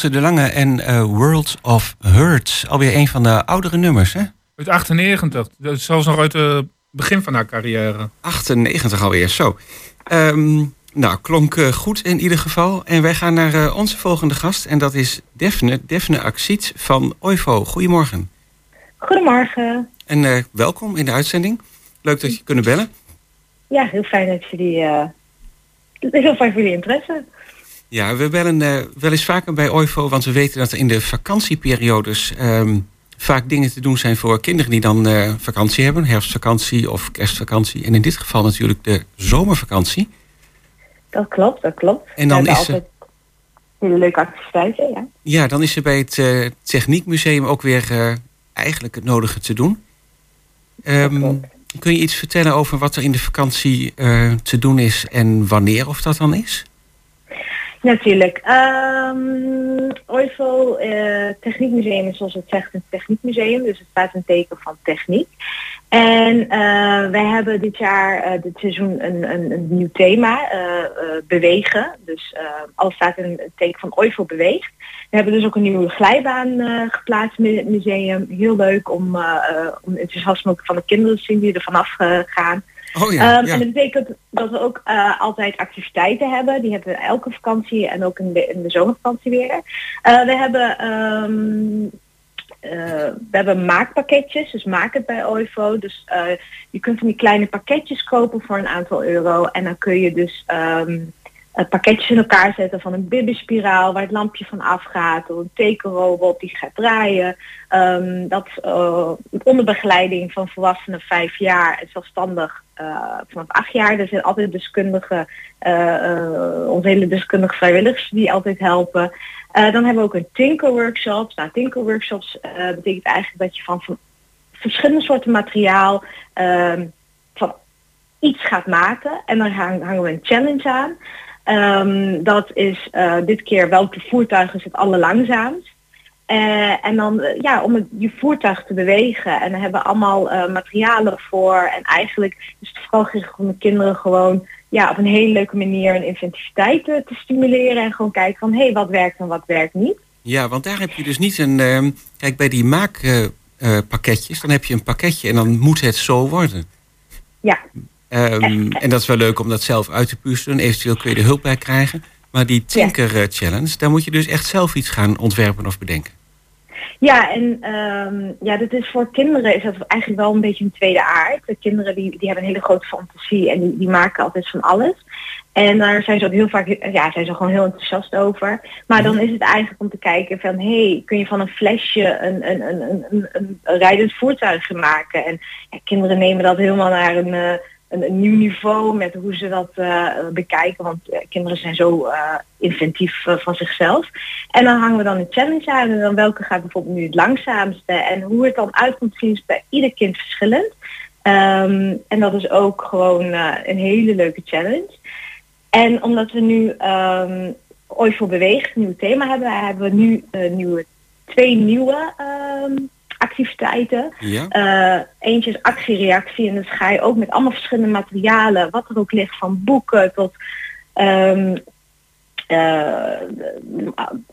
Speaker 2: Ilse de Lange en eh, World of Hurt. Alweer een van de oudere nummers, hè?
Speaker 3: Uit 98. Dat is zelfs nog uit het begin van haar carrière.
Speaker 2: 98 alweer, zo. Ehm, nou, klonk eh, goed in ieder geval. En wij gaan naar eh, onze volgende gast. En dat is Defne, Defne Axiet van OIVO. Goedemorgen.
Speaker 7: Goedemorgen.
Speaker 2: En eh, welkom in de uitzending. Leuk dat je kunnen bellen.
Speaker 7: Ja, heel fijn dat jullie... eh heel fijn voor jullie interesse.
Speaker 2: Ja, we bellen eh, wel eens vaker bij OIVO, want we weten dat er in de vakantieperiodes ehm, vaak dingen te doen zijn voor kinderen die dan eh, vakantie hebben, herfstvakantie of kerstvakantie. En in dit geval natuurlijk de zomervakantie.
Speaker 7: Dat klopt, dat klopt.
Speaker 2: En dan is er-
Speaker 7: altijd hele leuke activiteiten, ja.
Speaker 2: Ja, dan is er bij het eh, Techniekmuseum ook weer eigenlijk het nodige te doen. Ehm, kun je iets vertellen over wat er in de vakantie te doen is en wanneer of dat dan is?
Speaker 7: Natuurlijk. Eh, Techniekmuseum is zoals het zegt een techniekmuseum, dus het staat een teken van techniek. En eh, wij hebben dit jaar, eh, dit seizoen, een, een, een nieuw thema, bewegen. Dus alles staat het teken van OIVO beweegt. We hebben dus ook een nieuwe glijbaan geplaatst in het museum. Heel leuk om, om enthousiasme van de kinderen te zien die er vanaf gaan.
Speaker 2: Oh ja,
Speaker 7: Ehm,
Speaker 2: ja.
Speaker 7: En dat betekent dat we ook eh, altijd activiteiten hebben. Die hebben we elke vakantie en ook in de, in de zomervakantie weer. Eh, we hebben eh, we hebben maakpakketjes, dus maak het bij OIVO. Dus je kunt van die kleine pakketjes kopen voor een aantal euro. En dan kun je dus ehm, eh, pakketjes in elkaar zetten van een bibberspiraal waar het lampje van afgaat. Of een tekenrobot die gaat draaien. Ehm, dat eh, onder begeleiding van volwassenen vijf jaar en zelfstandig eh, vanaf acht jaar. Er zijn altijd deskundigen, eh, eh, onze hele deskundige vrijwilligers die altijd helpen. Eh, dan hebben we ook een tinkerworkshop. Nou, tinkerworkshops eh betekent eigenlijk dat je van, van verschillende soorten materiaal ehm, van iets gaat maken. En dan hang- hangen we een challenge aan. Ehm, dat is eh, dit keer welke voertuig is het allerlangzaamst. Eh, en dan eh, ja, om het, je voertuig te bewegen. En dan hebben we allemaal materialen voor. En eigenlijk is het vooral gericht om de kinderen gewoon ja, op een hele leuke manier een inventiviteit te stimuleren. En gewoon kijken van hé, hey, wat werkt en wat werkt niet.
Speaker 2: Ja, want daar heb je dus niet een. ehm, kijk, bij die maakpakketjes, dan heb je een pakketje en dan moet het zo worden.
Speaker 7: Ja.
Speaker 2: Ehm, en dat is wel leuk om dat zelf uit te puzzelen. Eventueel kun je er hulp bij krijgen. Maar die Tinker Challenge, daar moet je dus echt zelf iets gaan ontwerpen of bedenken.
Speaker 7: Ja, en ehm, ja, dat is voor kinderen is dat eigenlijk wel een beetje een tweede aard. De kinderen die, die hebben een hele grote fantasie en die, die maken altijd van alles. En daar zijn ze ook heel vaak, ja, zijn ze gewoon heel enthousiast over. Maar dan is het eigenlijk om te kijken van, hé, hey, kun je van een flesje een, een, een, een, een, rijdend voertuig maken? En ja, kinderen nemen dat helemaal naar een, eh, een, nieuw niveau met hoe ze dat eh, bekijken. Want eh, kinderen zijn zo eh, inventief van zichzelf. En dan hangen we dan een challenge aan en dan welke gaat bijvoorbeeld nu het langzaamste. En hoe het dan uit komt zien is bij ieder kind verschillend. Ehm, en dat is ook gewoon een hele leuke challenge. En omdat we nu ehm ooit voor beweegt, een nieuw thema hebben, hebben we nu nieuwe, twee nieuwe ehm, activiteiten.
Speaker 2: Ja.
Speaker 7: Eh, eentje is actie-reactie en dus ga je ook met allemaal verschillende materialen, wat er ook ligt, van boeken tot ehm, eh,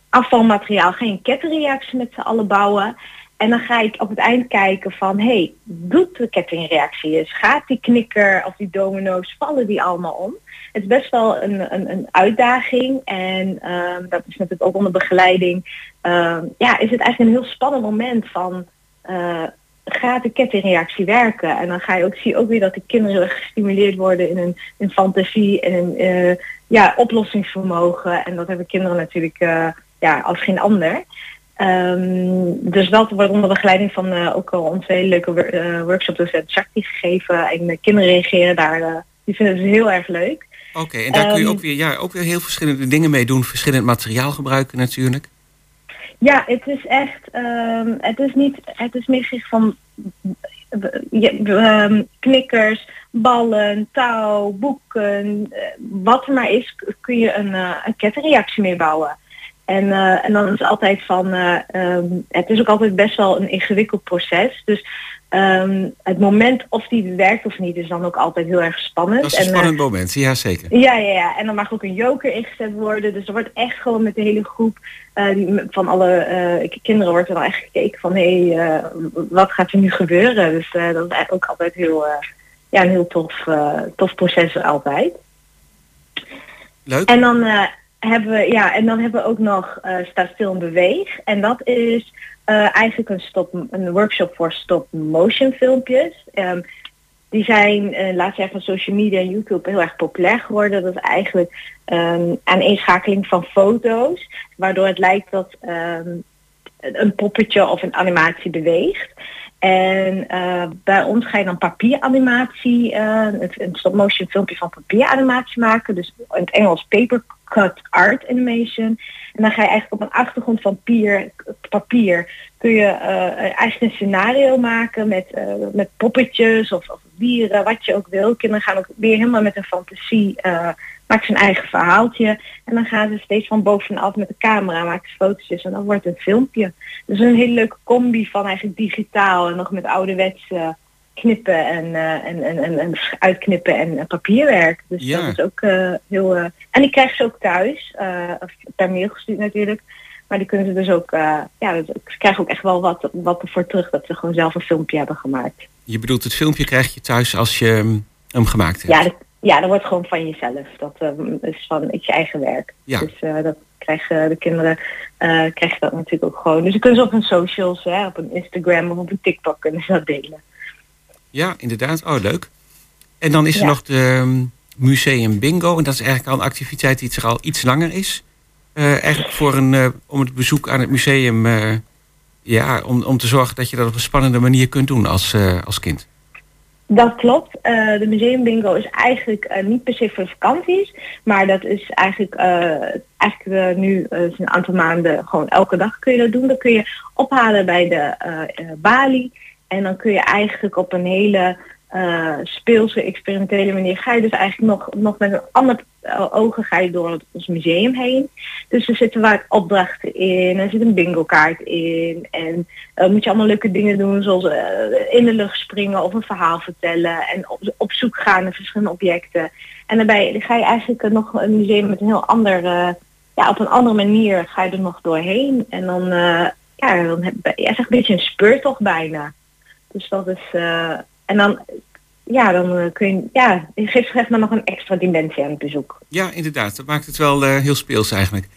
Speaker 7: afvalmateriaal, ga je een kettingreactie met z'n allen bouwen. En dan ga ik op het eind kijken van, hey, doet de kettingreactie eens? Gaat die knikker of die domino's, vallen die allemaal om? Het is best wel een, een, een uitdaging en ehm, dat is natuurlijk ook onder begeleiding. ehm, ja, is het eigenlijk een heel spannend moment van, eh, gaat de kettingreactie werken? En dan ga je ook, zie je ook weer dat de kinderen gestimuleerd worden in hun, in fantasie en in eh, ja, oplossingsvermogen. En dat hebben kinderen natuurlijk eh, ja, als geen ander. Ehm, dus dat wordt onder begeleiding van ook al onze hele leuke wor- workshop docent Shakti gegeven. En de kinderen reageren daar, die vinden het heel erg leuk.
Speaker 2: Oké, en daar kun je
Speaker 7: Ehm,
Speaker 2: ook weer, ja, ook weer heel verschillende dingen mee doen. Verschillend materiaal gebruiken natuurlijk.
Speaker 7: Ja, het is echt, ehm, het is niet, het is meer van je- ehm, knikkers, ballen, touw, boeken, eh, wat er maar is, kun je een, eh, een kettingreactie mee bouwen. En, eh, en dan is het altijd van, eh, ehm, het is ook altijd best wel een ingewikkeld proces. Dus ehm, het moment of die werkt of niet is dan ook altijd heel erg spannend.
Speaker 2: Dat is een
Speaker 7: En, eh,
Speaker 2: spannend moment, ja zeker.
Speaker 7: ja, ja, ja. En dan mag ook een joker ingezet worden. Dus er wordt echt gewoon met de hele groep die, van alle eh, kinderen wordt er dan echt gekeken van hé, hey, wat gaat er nu gebeuren? Dus dat is ook altijd heel, ja, een heel tof, tof proces altijd.
Speaker 2: Leuk.
Speaker 7: En dan hebben we, ja, en dan hebben we ook nog eh Sta stil en beweeg. En dat is eh, eigenlijk een, stop, een workshop voor stop-motion filmpjes. Ehm, die zijn uh, laatst jaar van social media en YouTube heel erg populair geworden. Dat is eigenlijk um, aaneenschakeling van foto's, waardoor het lijkt dat ehm, een poppetje of een animatie beweegt. En bij ons ga je dan papieranimatie, een, een stop-motion filmpje van papieranimatie maken. Dus in het Engels paper cut art animation. En dan ga je eigenlijk op een achtergrond van pier, papier kun je eh, eigenlijk een scenario maken met, eh, met poppetjes of, of dieren, wat je ook wil. Kinderen gaan ook weer helemaal met een fantasie, eh ze een eigen verhaaltje. En dan gaan ze steeds van bovenaf met de camera, maken fotootjes en dan wordt het een filmpje. Dus een hele leuke combi van eigenlijk digitaal en nog met ouderwets eh, knippen en, eh, en, en, en, en uitknippen en eh, papierwerk. Dus
Speaker 2: Ja.
Speaker 7: dat is ook eh, heel... en die krijgen ze ook thuis, per mail gestuurd natuurlijk. Maar die kunnen ze dus ook, ja, ze krijgen ook echt wel wat, wat ervoor terug dat ze gewoon zelf een filmpje hebben gemaakt.
Speaker 2: Je bedoelt, het filmpje krijg je thuis als je mm, hem gemaakt hebt.
Speaker 7: Ja, dat, ja, dat wordt gewoon van jezelf. Dat eh, is van je eigen werk.
Speaker 2: Ja.
Speaker 7: Dus dat krijgen de kinderen krijgen dat natuurlijk ook gewoon. Dus ze kunnen ze op hun socials, hè, op een Instagram of op een TikTok kunnen ze dat delen.
Speaker 2: Ja, inderdaad. Oh, leuk. En dan is er
Speaker 7: Ja.
Speaker 2: nog de mm, museum bingo. En dat is eigenlijk al een activiteit die er al iets langer is. Eh, eigenlijk voor een, eh, om het bezoek aan het museum... eh, ja, om, om te zorgen dat je dat op een spannende manier kunt doen als, als kind.
Speaker 7: Dat klopt. De museumbingo is eigenlijk niet per se voor vakanties, maar dat is eigenlijk, eh, eigenlijk nu een aantal maanden gewoon elke dag kun je dat doen. Dan kun je ophalen bij de balie en dan kun je eigenlijk op een hele eh, speelse, experimentele manier ga je dus eigenlijk nog, nog met een ander eh, ogen ga je door ons museum heen. Dus er zitten vaak opdrachten in, er zit een bingo kaart in en eh, moet je allemaal leuke dingen doen zoals in de lucht springen of een verhaal vertellen en op, op zoek gaan naar verschillende objecten. En daarbij ga je eigenlijk nog een museum met een heel ander, eh, ja op een andere manier ga je er nog doorheen. En dan, ja, dan heb je echt een beetje een speurtocht bijna. Dus dat is, eh, en dan, ja, dan eh, kun je, ja, geeft echt maar nog een extra dimensie aan het bezoek.
Speaker 2: Ja, inderdaad. Dat maakt het wel eh, heel speels eigenlijk.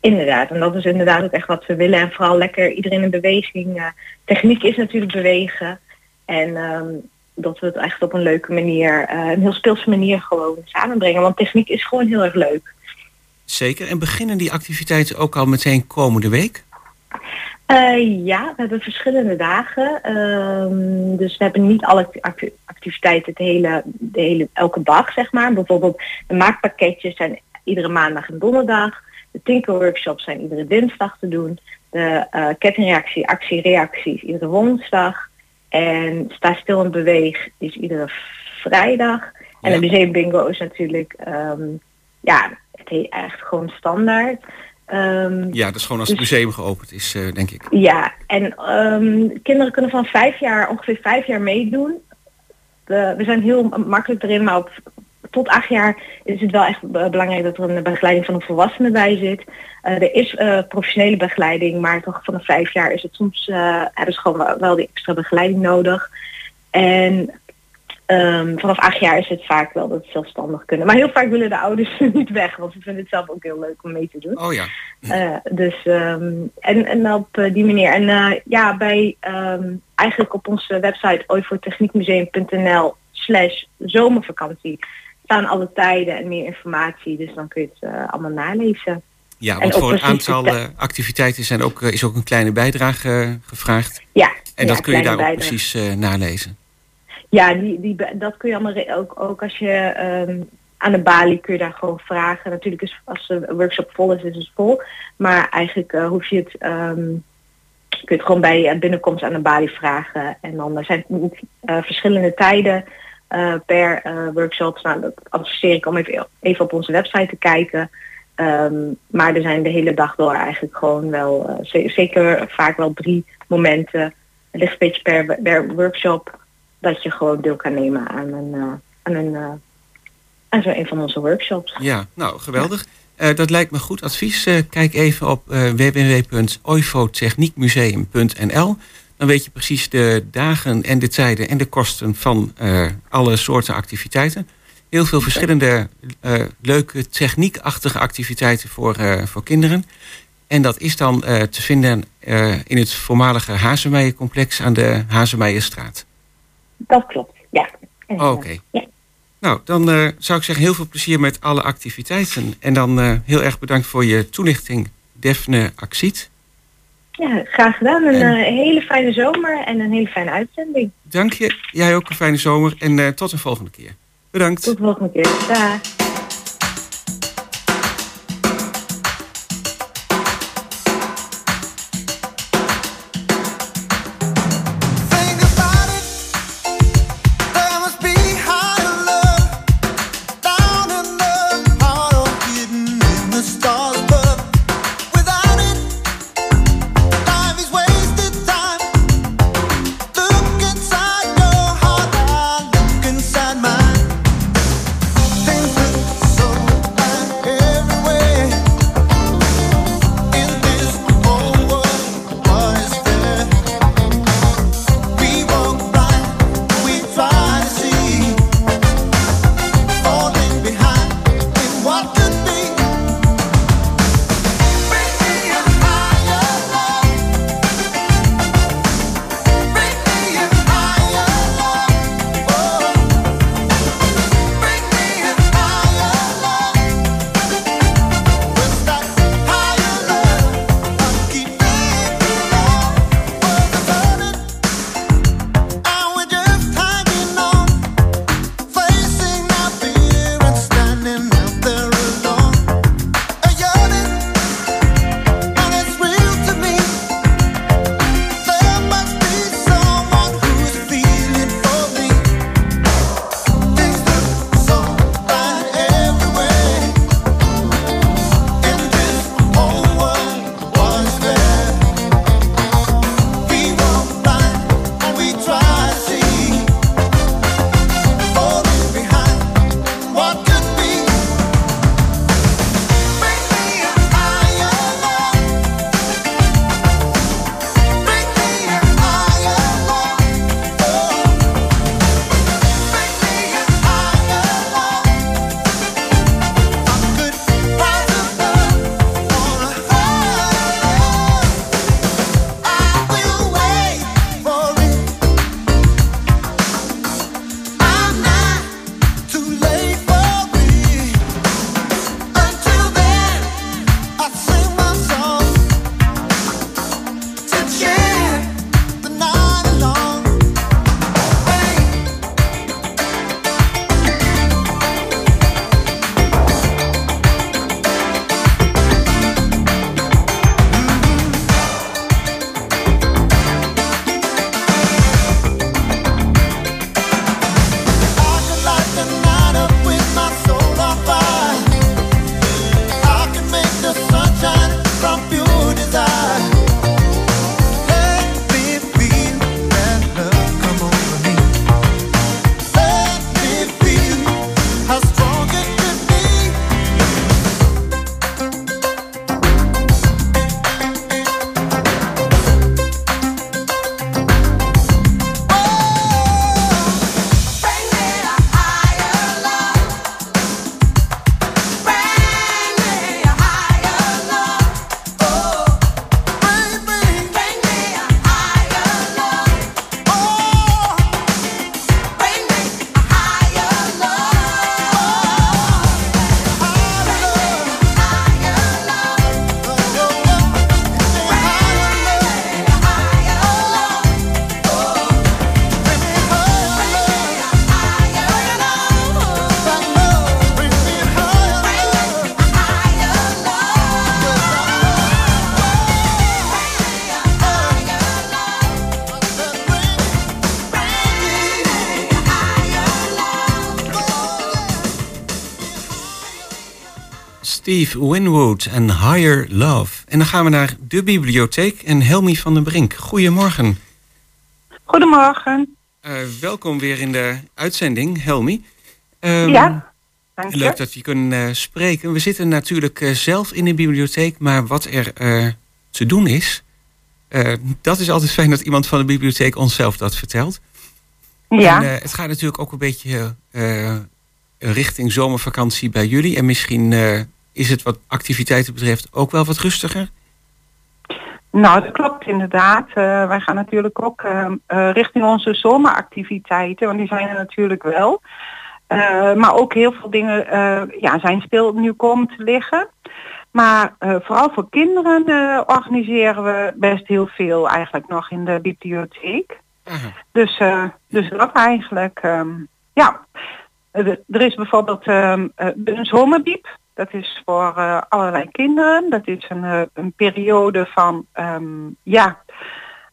Speaker 7: Inderdaad, en dat is inderdaad ook echt wat we willen. En vooral lekker iedereen in beweging. techniek is natuurlijk bewegen. En ehm, dat we het echt op een leuke manier, een heel speelse manier gewoon samenbrengen. Want techniek is gewoon heel erg leuk.
Speaker 2: Zeker. En beginnen die activiteiten ook al meteen komende week?
Speaker 7: Eh, ja, we hebben verschillende dagen. Ehm, dus we hebben niet alle acti- activiteiten het hele, de hele, elke dag, zeg maar. Bijvoorbeeld de maakpakketjes zijn iedere maandag en donderdag. De tinkerworkshops zijn iedere dinsdag te doen. De eh, kettingreactie, actie-reactie is iedere woensdag. En sta stil en beweeg is iedere vrijdag. En
Speaker 2: Ja.
Speaker 7: de museumbingo is natuurlijk, ehm, ja, het echt gewoon standaard. Ehm,
Speaker 2: Ja, dat is gewoon als het
Speaker 7: Dus-
Speaker 2: museum geopend is, eh, denk ik.
Speaker 7: ja, en ehm, kinderen kunnen van vijf jaar, ongeveer vijf jaar meedoen. We, we zijn heel makkelijk erin, maar op, tot acht jaar is het wel echt be- belangrijk dat er een begeleiding van een volwassene bij zit. Eh, er is eh, professionele begeleiding, maar toch vanaf vijf jaar is het soms, hebben ze gewoon wel, wel die extra begeleiding nodig. En ehm, vanaf acht jaar is het vaak wel dat ze zelfstandig kunnen. Maar heel vaak willen de ouders niet weg, want ze vinden het zelf ook heel leuk om mee te doen.
Speaker 2: Oh ja.
Speaker 7: Eh, dus ehm, en, en op eh, die manier. En eh, ja, bij ehm, eigenlijk op onze website ooivoortechniekmuseum.nl slash zomervakantie staan alle tijden en meer informatie. Dus dan kun je het allemaal nalezen.
Speaker 2: Ja, want voor een aantal
Speaker 7: te-
Speaker 2: activiteiten zijn ook, is ook een kleine bijdrage gevraagd.
Speaker 7: Ja,
Speaker 2: En
Speaker 7: ja,
Speaker 2: dat kun je daar ook precies nalezen.
Speaker 7: Ja, die, die, dat kun je allemaal ook, ook als je ehm, aan de balie kun je daar gewoon vragen. Natuurlijk is als de workshop vol is, is het vol. Maar eigenlijk eh, hoef je het, ehm, kun je het gewoon bij eh, binnenkomst aan de balie vragen. En dan er zijn het eh, verschillende tijden per workshop. Nou, dat adviseer ik om even, even op onze website te kijken. Ehm, maar er zijn de hele dag door eigenlijk gewoon wel, ze- zeker vaak wel drie momenten. Het ligt een beetje per, per workshop dat je gewoon deel kan nemen aan een, eh, aan een, eh, aan zo een van onze workshops.
Speaker 2: Ja, nou, geweldig. Eh, dat lijkt me goed advies. Eh, kijk even op eh www.oifotechniekmuseum.nl. Dan weet je precies de dagen en de tijden en de kosten van eh, alle soorten activiteiten. Heel veel verschillende eh, leuke techniekachtige activiteiten voor, eh, voor kinderen. En dat is dan eh, te vinden eh, in het voormalige Hazemeijencomplex aan de Hazemeijenstraat.
Speaker 7: Dat klopt, ja. En, eh,
Speaker 2: Oké. Nou, dan eh, zou ik zeggen heel veel plezier met alle activiteiten. En dan eh, heel erg bedankt voor je toelichting, Defne Axiet.
Speaker 7: Ja, graag gedaan. Een
Speaker 2: En-
Speaker 7: hele fijne zomer en een hele fijne uitzending.
Speaker 2: Dank je. Jij ook een fijne zomer en tot een volgende keer. Bedankt.
Speaker 7: Tot de volgende keer. Dag.
Speaker 2: Steve Winwood en Higher Love. En dan gaan we naar de bibliotheek en Helmi van den Brink. Goedemorgen.
Speaker 8: Goedemorgen.
Speaker 2: Eh, welkom weer in de uitzending, Helmi. Ehm,
Speaker 8: ja, dank je.
Speaker 2: Leuk dat we kunnen eh, spreken. We zitten natuurlijk eh, zelf in de bibliotheek, maar wat er te doen is, dat is altijd fijn dat iemand van de bibliotheek onszelf dat vertelt.
Speaker 8: Ja.
Speaker 2: En, het gaat natuurlijk ook een beetje richting zomervakantie bij jullie. En misschien is het wat activiteiten betreft ook wel wat rustiger.
Speaker 8: Nou, dat klopt inderdaad. Eh, wij gaan natuurlijk ook eh, eh, richting onze zomeractiviteiten, want die zijn er natuurlijk wel. Maar ook heel veel dingen ja, zijn stil nu komen te liggen. Maar vooral voor kinderen organiseren we best heel veel eigenlijk nog in de bibliotheek. Dus, dus dat eigenlijk, ehm, ja. Er is bijvoorbeeld eh, een zomerbiep. Dat is voor eh, allerlei kinderen. Dat is een, eh, een periode van, ehm, ja,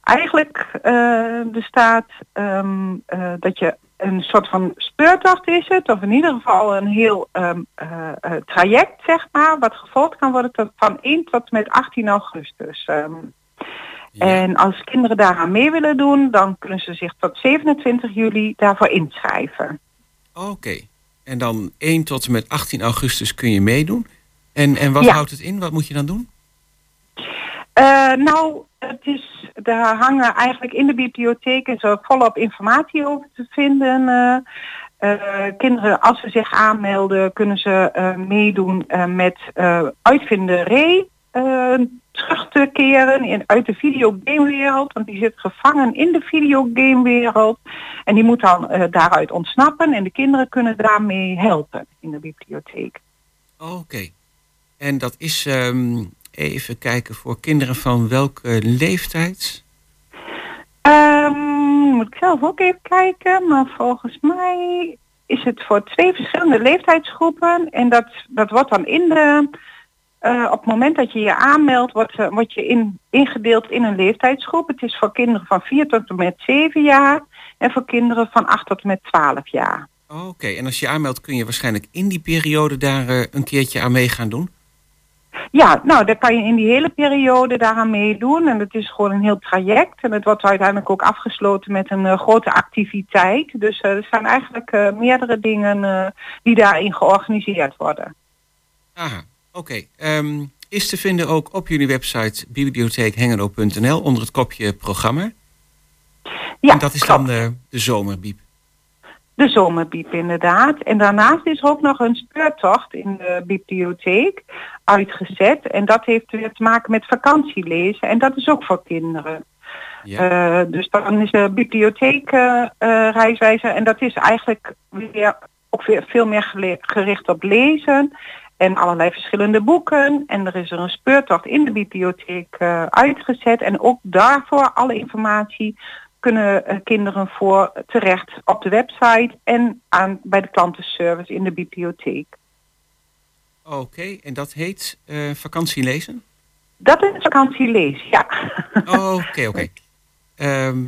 Speaker 8: eigenlijk eh, bestaat ehm, eh, dat je een soort van speurtocht is het, of in ieder geval een heel ehm, eh, eh, traject, zeg maar, wat gevolgd kan worden tot, van 1 tot met 18 augustus. En als kinderen daaraan mee willen doen, dan kunnen ze zich tot 27 juli daarvoor inschrijven.
Speaker 2: Oké. En dan 1 tot en met 18 augustus kun je meedoen. En, en wat
Speaker 8: Ja.
Speaker 2: houdt het in? Wat moet je dan doen?
Speaker 8: Eh, nou, het is, daar hangen eigenlijk in de bibliotheek is er volop informatie over te vinden. eh. Eh, kinderen, als ze zich aanmelden, kunnen ze meedoen met uitvinderij terug te keren in, uit de videogamewereld. Want die zit gevangen in de videogamewereld. En die moet dan eh, daaruit ontsnappen. En de kinderen kunnen daarmee helpen in de bibliotheek.
Speaker 2: Oké. En dat is, ehm, even kijken, voor kinderen van welke leeftijd?
Speaker 8: Ehm, moet ik zelf ook even kijken, maar volgens mij is het voor twee verschillende leeftijdsgroepen. En dat, dat wordt dan in de, eh, op het moment dat je je aanmeldt, wordt, eh, word je in, ingedeeld in een leeftijdsgroep. Het is voor kinderen van 4 tot en met 7 jaar en voor kinderen van 8 tot en met 12 jaar.
Speaker 2: Oké, en als je aanmeldt kun je waarschijnlijk in die periode daar eh, een keertje aan mee gaan doen.
Speaker 8: Ja, nou, daar kan je in die hele periode daaraan meedoen. En het is gewoon een heel traject. En het wordt uiteindelijk ook afgesloten met een grote activiteit. Dus er zijn eigenlijk meerdere dingen die daarin georganiseerd worden.
Speaker 2: Aha, oké. Ehm, is te vinden ook op jullie website bibliotheekhengelo.nl onder het kopje programma.
Speaker 8: Ja,
Speaker 2: en dat is dan de, de zomerbiep.
Speaker 8: De zomerbiep inderdaad. En daarnaast is er ook nog een speurtocht in de bibliotheek uitgezet. En dat heeft weer te maken met vakantielezen. En dat is ook voor kinderen. Eh, dus dan is de bibliotheek eh, eh, reiswijzer. En dat is eigenlijk weer ook weer veel meer gericht op lezen. En allerlei verschillende boeken. En er is er een speurtocht in de bibliotheek eh, uitgezet. En ook daarvoor alle informatie kunnen eh, kinderen voor terecht op de website en aan, bij de klantenservice in de bibliotheek.
Speaker 2: Oké, en dat heet eh vakantielezen?
Speaker 8: Dat is vakantielezen, ja.
Speaker 2: Oké, oké. Ehm,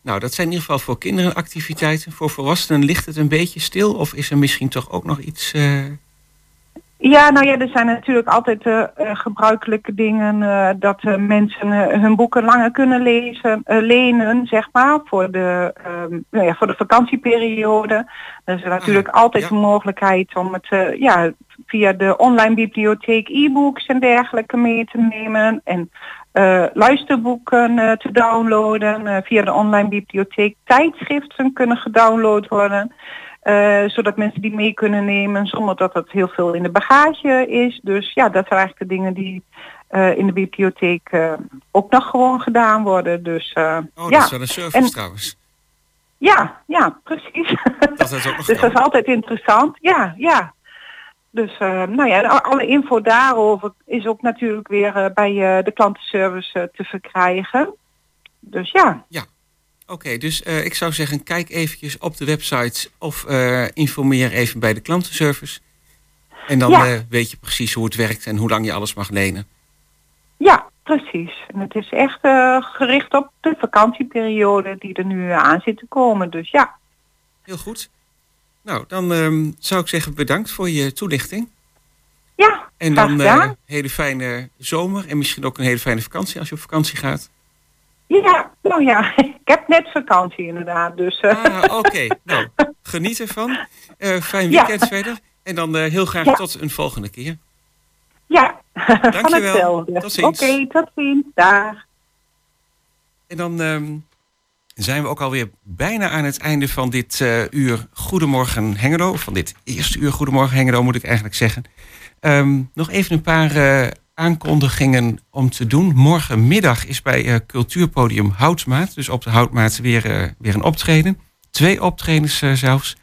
Speaker 2: nou, dat zijn in ieder geval voor kinderen activiteiten. Voor volwassenen ligt het een beetje stil? Of is er misschien toch ook nog iets...
Speaker 8: Ja, nou ja, er zijn natuurlijk altijd eh, gebruikelijke dingen eh, dat mensen hun boeken langer kunnen lezen, lenen, zeg maar, voor de, ehm, nou ja, voor de vakantieperiode. Er is natuurlijk altijd de mogelijkheid om het ja, via de online bibliotheek e-books en dergelijke mee te nemen en luisterboeken te downloaden. Via de online bibliotheek tijdschriften kunnen gedownload worden. Eh, zodat mensen die mee kunnen nemen zonder dat het heel veel in de bagage is. Dus ja, dat zijn eigenlijk de dingen die eh, in de bibliotheek eh, ook nog gewoon gedaan worden. Dus
Speaker 2: Oh,
Speaker 8: ja.
Speaker 2: dat is wel een service
Speaker 8: En-
Speaker 2: trouwens.
Speaker 8: ja, ja, precies.
Speaker 2: Dat is ook nog
Speaker 8: dus dat is altijd interessant. Ja, ja. Dus nou ja, alle info daarover is ook natuurlijk weer bij de klantenservice te verkrijgen. Dus ja.
Speaker 2: Ja. Oké, dus eh, ik zou zeggen, kijk eventjes op de website of eh, informeer even bij de klantenservice. En dan
Speaker 8: Ja.
Speaker 2: eh, weet je precies hoe het werkt en hoe lang je alles mag lenen.
Speaker 8: Ja, precies. En het is echt gericht op de vakantieperiode die er nu aan zit te komen. Dus ja.
Speaker 2: Heel goed. Nou, dan ehm, zou ik zeggen bedankt voor je toelichting.
Speaker 8: Ja,
Speaker 2: En dan een hele fijne zomer en misschien ook een hele fijne vakantie als je op vakantie gaat.
Speaker 8: Ja, nou ja, ik heb net vakantie inderdaad. Dus, eh,
Speaker 2: Ah, oké. Nou, geniet ervan. Eh, fijn
Speaker 8: Ja.
Speaker 2: weekend verder. En dan eh, heel graag
Speaker 8: Ja.
Speaker 2: tot een volgende keer.
Speaker 8: ja,
Speaker 2: Dankjewel. Tot ziens.
Speaker 8: Oké, tot ziens. Dag.
Speaker 2: En dan ehm, zijn we ook alweer bijna aan het einde van dit uur Goedemorgen Hengelo. Van dit eerste uur Goedemorgen Hengelo moet ik eigenlijk zeggen. Ehm, nog even een paar aankondigingen om te doen. Morgenmiddag is bij eh, Cultuurpodium Houtmaat. Dus op de Houtmaat weer, eh, weer een optreden. Twee optredens eh, zelfs.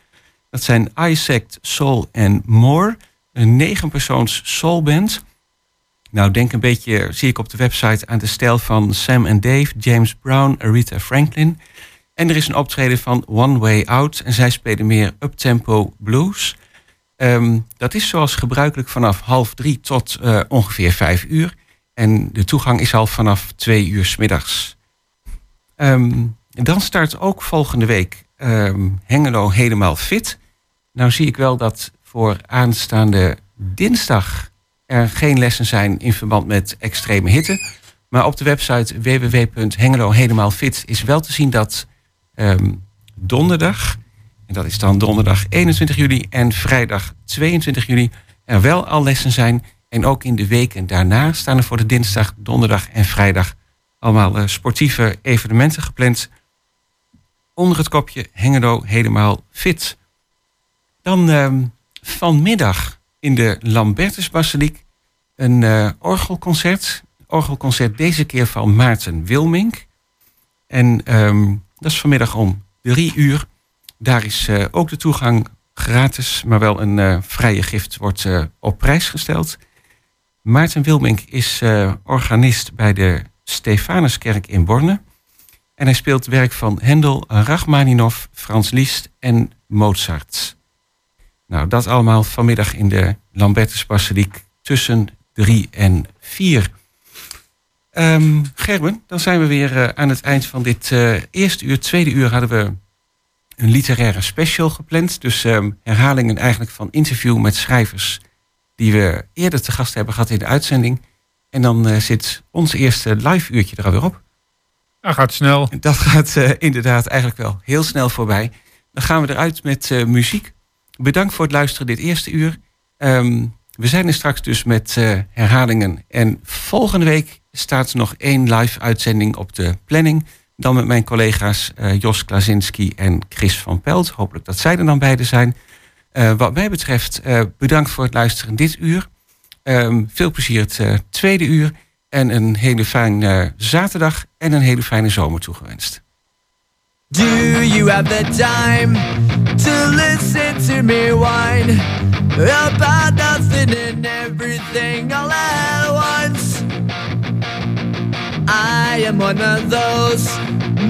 Speaker 2: Dat zijn Isaac, Soul en More. Een negenpersoons soulband. Nou, denk een beetje, zie ik op de website, aan de stijl van Sam en Dave, James Brown, Aretha Franklin. En er is een optreden van One Way Out. En zij spelen meer uptempo blues. Ehm, dat is zoals gebruikelijk vanaf half drie tot eh, ongeveer vijf uur. En de toegang is al vanaf twee uur 's middags. Ehm, dan start ook volgende week ehm, Hengelo helemaal fit. Nou zie ik wel dat voor aanstaande dinsdag er geen lessen zijn in verband met extreme hitte. Maar op de website www.hengelo helemaal fit is wel te zien dat donderdag, en dat is dan donderdag 21 juli en vrijdag 22 juli, er wel al lessen zijn. En ook in de weken daarna staan er voor de dinsdag, donderdag en vrijdag allemaal eh, sportieve evenementen gepland. Onder het kopje Hengelo helemaal fit. Dan ehm, vanmiddag in de Lambertusbasiliek een eh, orgelconcert. Orgelconcert deze keer van Maarten Wilmink. En ehm, dat is vanmiddag om drie uur. Daar is eh, ook de toegang gratis, maar wel een eh, vrije gift wordt eh, op prijs gesteld. Maarten Wilmink is organist bij de Stefanuskerk in Borne. En hij speelt werk van Hendel, Rachmaninoff, Frans Liszt en Mozart. Nou, dat allemaal vanmiddag in de Lambertusbasiliek tussen drie en vier. Ehm, Gerben, dan zijn we weer aan het eind van dit eerste uur. Tweede uur hadden we een literaire special gepland. Dus ehm, herhalingen eigenlijk van interview met schrijvers die we eerder te gast hebben gehad in de uitzending. En dan eh, zit ons eerste live uurtje er alweer op.
Speaker 3: Dat gaat snel.
Speaker 2: Dat gaat eh, inderdaad eigenlijk wel heel snel voorbij. Dan gaan we eruit met eh, muziek. Bedankt voor het luisteren dit eerste uur. Ehm, we zijn er straks dus met herhalingen. En volgende week staat nog één live uitzending op de planning. Dan met mijn collega's eh, Jos Klazinski en Chris van Pelt. Hopelijk dat zij er dan beide zijn. Eh, wat mij betreft, eh, bedankt voor het luisteren dit uur. Ehm, veel plezier het tweede uur. En een hele fijne zaterdag en een hele fijne zomer toegewenst.
Speaker 9: Do you have the time to listen to me whine about nothing and everything all at once? I am one of those